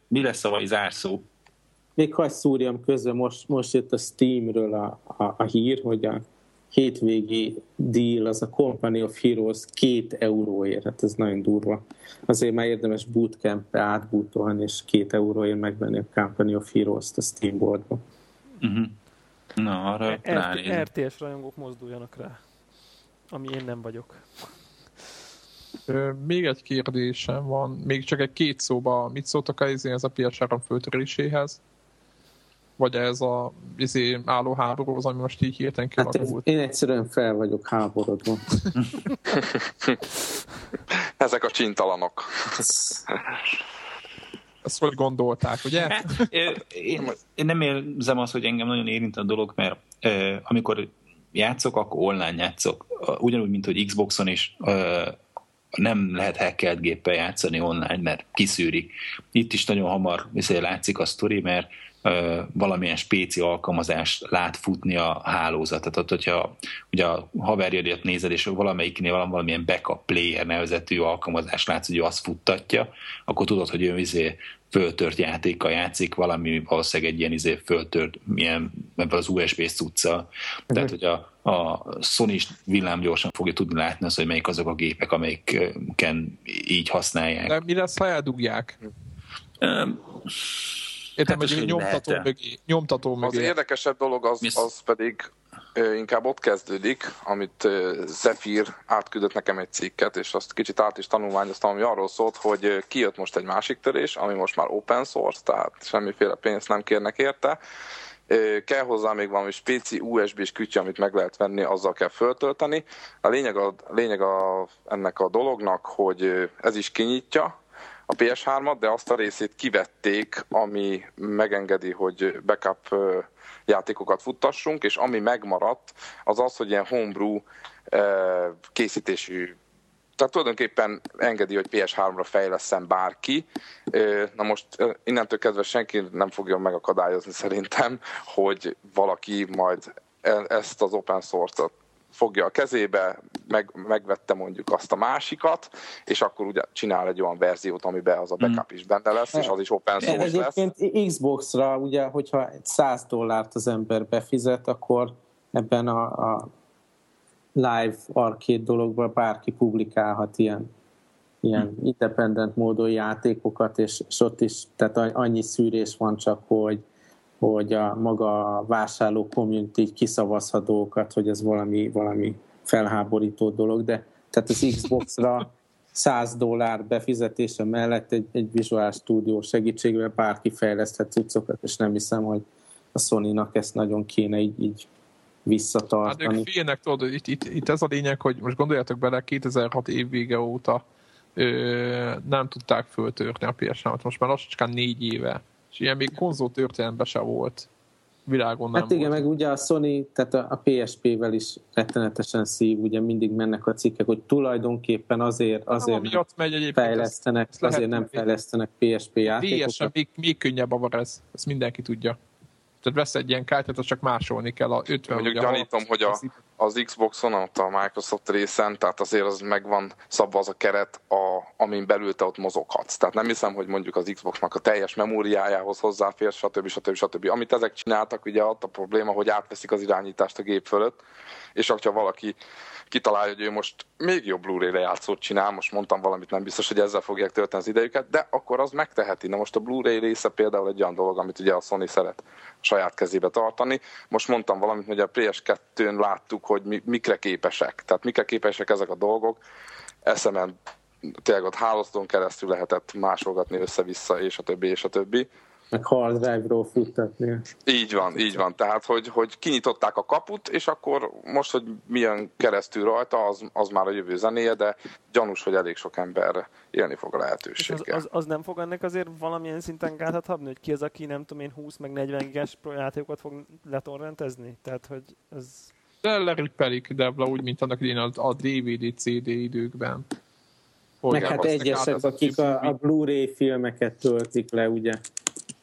B: mi lesz a zárszó?
E: Még hagy szúrjam közben, most, most jött a Steamről a, a, a hír, hogy a hétvégi deal, az a Company of Heroes két euróért, hát ez nagyon durva. Azért már érdemes bootcamp-be átbútolni, és két euróért megvenni a Company of Heroes-t a Steam boardba.
B: Uh-huh. Na, arra
C: RT, RTS rajongók mozduljanak rá, ami én nem vagyok.
A: Még egy kérdésem van, még csak egy két szóba, mit szóltak a, ez a PS3 föltöréséhez? Vagy ez a izé, álló háború, az, ami most így hirtelen
E: kialakult? Hát én egyszerűen fel vagyok háborodva. *laughs*
D: Ezek a csintalanok. *laughs*
A: Ezt hogy gondolták, ugye?
B: Hát, én, én nem érzem azt, hogy engem nagyon érint a dolog, mert amikor játszok, akkor online játszok. Ugyanúgy, mint hogy Xboxon is nem lehet hackelt géppel játszani online, mert kiszűri. Itt is nagyon hamar látszik a sztori, mert valamilyen spéci alkalmazást lát futni a hálózatot. Tehát, hogyha ugye a haverjadat nézed, és valamelyiknél valamilyen backup player nevezetű alkalmazás látsz, hogy ő azt futtatja, akkor tudod, hogy ő izé föltört játékkal játszik, valami valószínűleg egy ilyen izé föltört, milyen ebből az USB-s cucca. Tehát, hogy a, a Sony is villámgyorsan fogja tudni látni azt, hogy melyik azok a gépek, amelyiken így használják.
A: De mi lesz, ha eldugják? Um, Értem, hát, hogy nyomtató mögé, nyomtató mögé.
D: Az érdekesebb dolog az, az pedig inkább ott kezdődik, amit Zephyr átküldött nekem egy cikket, és azt kicsit át is tanulmányoztam, ami arról szólt, hogy kijött most egy másik törés, ami most már open source, tehát semmiféle pénzt nem kérnek érte, kell hozzá még valami spéci USB-s kütyű, amit meg lehet venni, azzal kell föltölteni. A lényeg, a, lényeg a, ennek a dolognak, hogy ez is kinyitja, a PS3-at, de azt a részét kivették, ami megengedi, hogy backup játékokat futtassunk, és ami megmaradt, az az, hogy ilyen homebrew készítésű tehát tulajdonképpen engedi, hogy PS3-ra fejleszem bárki. Na most innentől kezdve senki nem fogja megakadályozni szerintem, hogy valaki majd e, ezt az open source-ot fogja a kezébe, meg, megvette mondjuk azt a másikat, és akkor ugye csinál egy olyan verziót, amiben az a backup is benne lesz, és az is open source
E: Egyébként lesz. Xbox-ra, ugye, hogyha 100 dollárt az ember befizet, akkor ebben a, a live arcade dologban bárki publikálhat ilyen, ilyen independent módon játékokat, és, és ott is, tehát annyi szűrés van csak, hogy hogy a maga a vásárló community kiszavazhat dolgokat, hogy ez valami, valami felháborító dolog, de tehát az Xbox-ra 100 dollár befizetése mellett egy, egy Visual Studio segítségével bárki fejleszthet cuccokat, és nem hiszem, hogy a Sony-nak ezt nagyon kéne így, így visszatartani. Hát
A: ők félnek, tudod, itt, itt, itt, ez a lényeg, hogy most gondoljatok bele, 2006 év vége óta ö, nem tudták föltörni a ps most már lassacskán négy éve és ilyen még konzol történelemben se volt világon nem
E: Hát igen,
A: volt.
E: meg ugye a Sony, tehát a PSP-vel is rettenetesen szív, ugye mindig mennek a cikkek, hogy tulajdonképpen azért, azért nem, megy fejlesztenek, ez, ez azért nem fejlesztenek PSP játékokat.
A: Még, még könnyebb a ez, ezt mindenki tudja. Tehát vesz egy ilyen kártyát, csak másolni kell a 50
D: Mondjuk gyanítom, hogy a, az Xboxon, ott a Microsoft részen, tehát azért az megvan szabva az a keret, a, amin belül te ott mozoghatsz. Tehát nem hiszem, hogy mondjuk az Xboxnak a teljes memóriájához hozzáfér, stb. stb. stb. Amit ezek csináltak, ugye ott a probléma, hogy átveszik az irányítást a gép fölött, és hogyha valaki kitalálja, hogy ő most még jobb Blu-ray lejátszót csinál, most mondtam valamit, nem biztos, hogy ezzel fogják tölteni az idejüket, de akkor az megteheti. Na most a Blu-ray része például egy olyan dolog, amit ugye a Sony szeret saját kezébe tartani. Most mondtam valamit, hogy a PS2-n láttuk, hogy mi, mikre képesek. Tehát mikre képesek ezek a dolgok. Eszemen tényleg ott hálózaton keresztül lehetett másolgatni össze-vissza, és a többi, és a többi
E: meg hard drive-ról futtatni.
D: Így van, így van. Tehát, hogy, hogy kinyitották a kaput, és akkor most, hogy milyen keresztül rajta, az, az már a jövő zenéje, de gyanús, hogy elég sok ember élni fog a lehetőséggel.
C: Az, az, az, nem fog ennek azért valamilyen szinten gátat habni, hogy ki az, aki nem tudom én 20 meg 40 gigas játékokat fog letorrentezni? Tehát, hogy ez...
A: De lerippelik Debla úgy, mint annak idén a, a DVD-CD időkben.
E: Meg hát egyesek, akik a, a Blu-ray filmeket töltik le, ugye?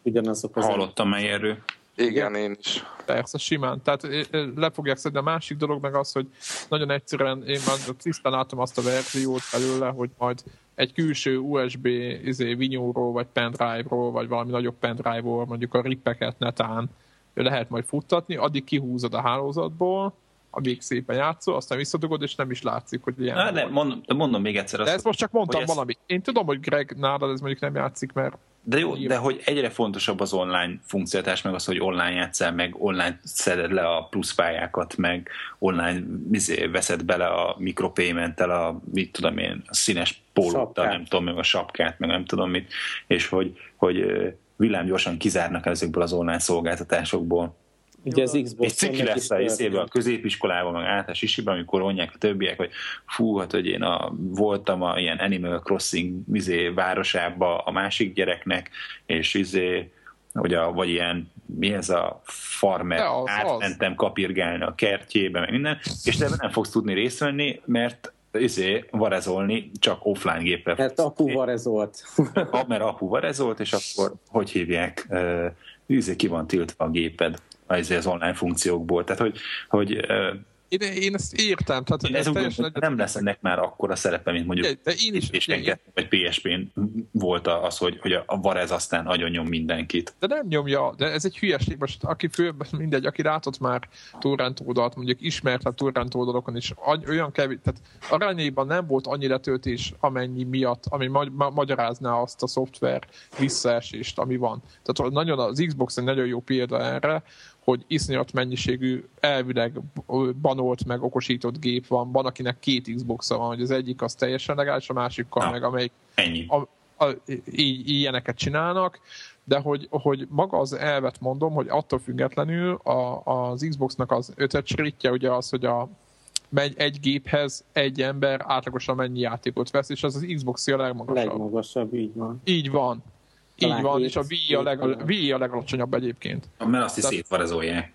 E: Ugyanazok
B: az... Hallottam erről.
D: Igen, én is.
A: Persze, simán. Tehát le fogják szedni. A másik dolog meg az, hogy nagyon egyszerűen én már tisztán látom azt a verziót belőle, hogy majd egy külső USB izé, vinyóról, vagy pendrive-ról, vagy valami nagyobb pendrive-ról, mondjuk a rippeket netán lehet majd futtatni, addig kihúzod a hálózatból, amíg szépen játszol, aztán visszadugod, és nem is látszik, hogy ilyen.
B: Na, de mondom, de mondom még egyszer
A: azt. De ezt most csak mondtam valamit. Én tudom, hogy Greg nálad ez mondjuk nem játszik, mert
B: de jó, de hogy egyre fontosabb az online funkciótás, meg az, hogy online játszál, meg online szeded le a pluszpályákat, meg online izé, veszed bele a mikropaymenttel a, mit tudom én, a színes pólóttal, nem tudom, meg a sapkát, meg nem tudom mit, és hogy, hogy villámgyorsan kizárnak ezekből az online szolgáltatásokból.
E: Ugye az Xbox
B: és ciki lesz a, izébe, a középiskolában, meg általános isiben, amikor mondják a többiek, hogy fú, hát hogy én a, voltam a ilyen Animal Crossing izé, városába a másik gyereknek, és izé, hogy a, vagy ilyen, mi ez a farmer, az, átmentem az. kapirgálni a kertjébe, meg minden, és te nem fogsz tudni részt venni, mert izé, varezolni csak offline géppel.
E: Mert apu varezolt.
B: mert apu varezolt, és akkor hogy hívják, izé ki van tiltva a géped az online funkciókból. Tehát, hogy, hogy
A: én, én ezt értem. Tehát
B: én ez teljesen nem lesz ennek már akkora szerepe, mint mondjuk de én is, PSP-n én... vagy PSP-n volt az, hogy, hogy a Varez aztán nagyon nyom mindenkit.
A: De nem nyomja, de ez egy hülyeség. Most aki fő, mindegy, aki látott már torrent oldalt, mondjuk ismertebb torrent oldalokon is, olyan kevés, tehát arányaiban nem volt annyi letöltés, amennyi miatt, ami ma- ma- magyarázná azt a szoftver visszaesést, ami van. Tehát nagyon az Xbox egy nagyon jó példa erre, hogy iszonyat mennyiségű elvileg banolt meg okosított gép van. Van, akinek két xbox van, hogy az egyik az teljesen legális, a másikkal Na, meg, amelyik
B: ennyi.
A: A, a, így, ilyeneket csinálnak, de hogy, hogy maga az elvet mondom, hogy attól függetlenül a, az Xboxnak az ötöcsritje ugye az, hogy a megy egy géphez egy ember átlagosan mennyi játékot vesz, és az az Xbox a legmagasabb.
E: Legmagasabb, így van.
A: Így van. Így van, és a Wii a, leg, a, Wii a legalacsonyabb egyébként.
B: Mert azt is szétvarezolják.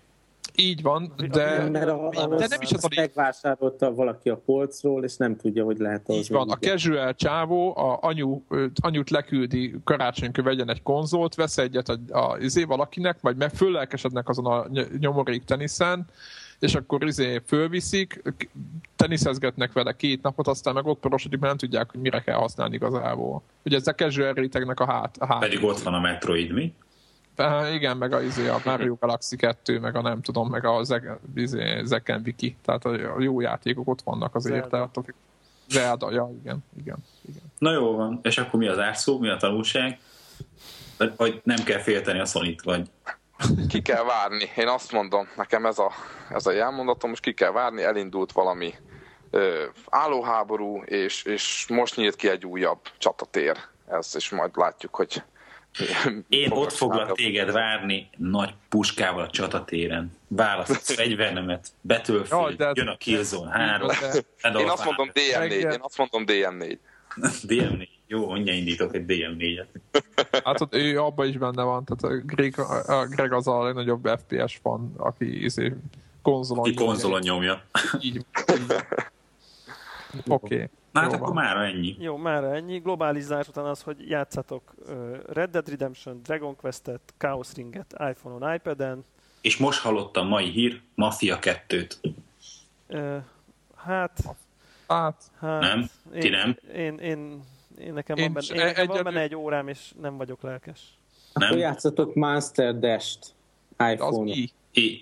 A: Így van, de,
E: mert a, a, de nem is az a megvásárolta valaki a polcról, és nem tudja, hogy lehet
A: az. Így van, a casual csávó, a anyu, anyut leküldi karácsonykor vegyen egy konzolt, vesz egyet a, a, izé valakinek, majd meg föllelkesednek azon a nyomorék teniszen, és akkor izé fölviszik, teniszezgetnek vele két napot, aztán meg ott porosodik, mert nem tudják, hogy mire kell használni igazából. Ugye ez a casual rétegnek a hát. A hát
B: Pedig ott van a Metroid, mi?
A: Uh, igen, meg a, izé, a Mario Galaxy 2, meg a nem tudom, meg a izé, Zeken Wiki, tehát a, a jó játékok ott vannak azért. Zelda. Tehát, Zelda, ja, igen, igen, igen.
B: Na jó van, és akkor mi az árszó, mi a tanulság? Vagy nem kell félteni a sony vagy
D: ki kell várni. Én azt mondom, nekem ez a, ez a jelmondatom, most ki kell várni, elindult valami ö, állóháború, és, és most nyílt ki egy újabb csatatér. Ez, és majd látjuk, hogy
B: én ott foglak téged várni nagy puskával a csatatéren. Választ *laughs* fegyvernemet, betölfő, Jaj, jön a Killzone 3.
D: Én azt mondom DM4, én azt mondom DM4.
B: DM4. Jó, mondja indítok egy DM4-et.
A: Hát ott ő abban is benne van, tehát a Greg, a Greg az a legnagyobb FPS fan, aki izé, konzolon,
B: aki konzolon nyomja.
A: Így. Oké. Okay.
B: Na hát akkor már ennyi.
C: Jó, már ennyi. Globális zárás után az, hogy játszatok Red Dead Redemption, Dragon Quest-et, Chaos Ringet iPhone-on, iPad-en.
B: És most hallottam mai hír, Mafia 2-t.
C: Uh, hát...
A: Hát...
B: hát nem? Ti
C: én,
B: nem?
C: Én, én, én nekem, én van, benne, én nekem egy, van benne egy órám, és nem vagyok lelkes.
E: Nem? Akkor játszatok Monster Dash-t iPhone-on.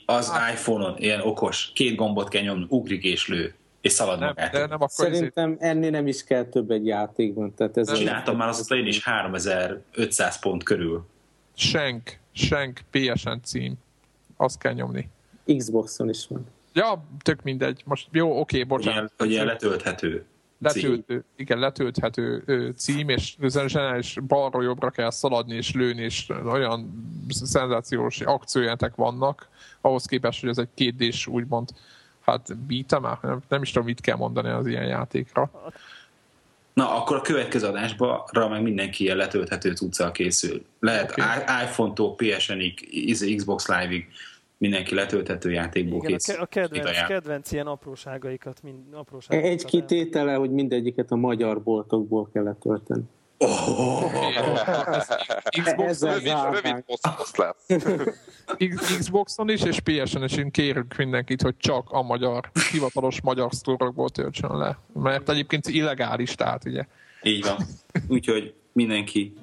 B: Az, az iPhone-on, ilyen okos. Két gombot kell nyomni, ugrik és lő és szalad nem, magát.
E: De nem akkor Szerintem ezért... ennél nem is kell több egy játékban. Tehát ez
B: Csináltam már azt én is 3500 pont körül.
A: Senk, Senk PSN cím. Azt kell nyomni.
E: Xboxon is van.
A: Ja, tök mindegy. Most jó, oké, bocsánat.
B: Hogy ilyen letölthető.
A: Letöltő, igen, letölthető cím, és zseniális balról jobbra kell szaladni és lőni, és olyan szenzációs akciójátek vannak, ahhoz képest, hogy ez egy kétdés úgymond hát beat'em nem, nem is tudom, mit kell mondani az ilyen játékra.
B: Na, akkor a következő adásban meg mindenki ilyen letölthető cuccal készül. Lehet okay. iPhone-tól PSN-ig, Xbox Live-ig, mindenki letölthető játékból
C: Igen, kész. A, kedvenc, kedvenc ilyen apróságaikat, mind,
E: apróságaikat Egy kitétele, hogy mindegyiket a magyar boltokból kell letölteni. Oh, *laughs*
A: Xbox Xboxon is és PS-en is én kérünk mindenkit, hogy csak a magyar, hivatalos magyar sztorokból töltsön le. Mert egyébként illegális, tehát ugye.
B: Így van. Úgyhogy mindenki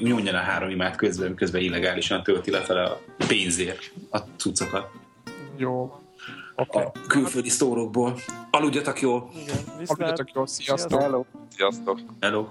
B: nyomja a három imát közben, közben illegálisan tölti lefele a pénzért a cuccokat.
A: Jó.
B: Okay. A külföldi sztórokból. Aludjatok jól!
A: Igen, Aludjatok jól, sziasztok!
D: Hello. Sziasztok!
B: Hello.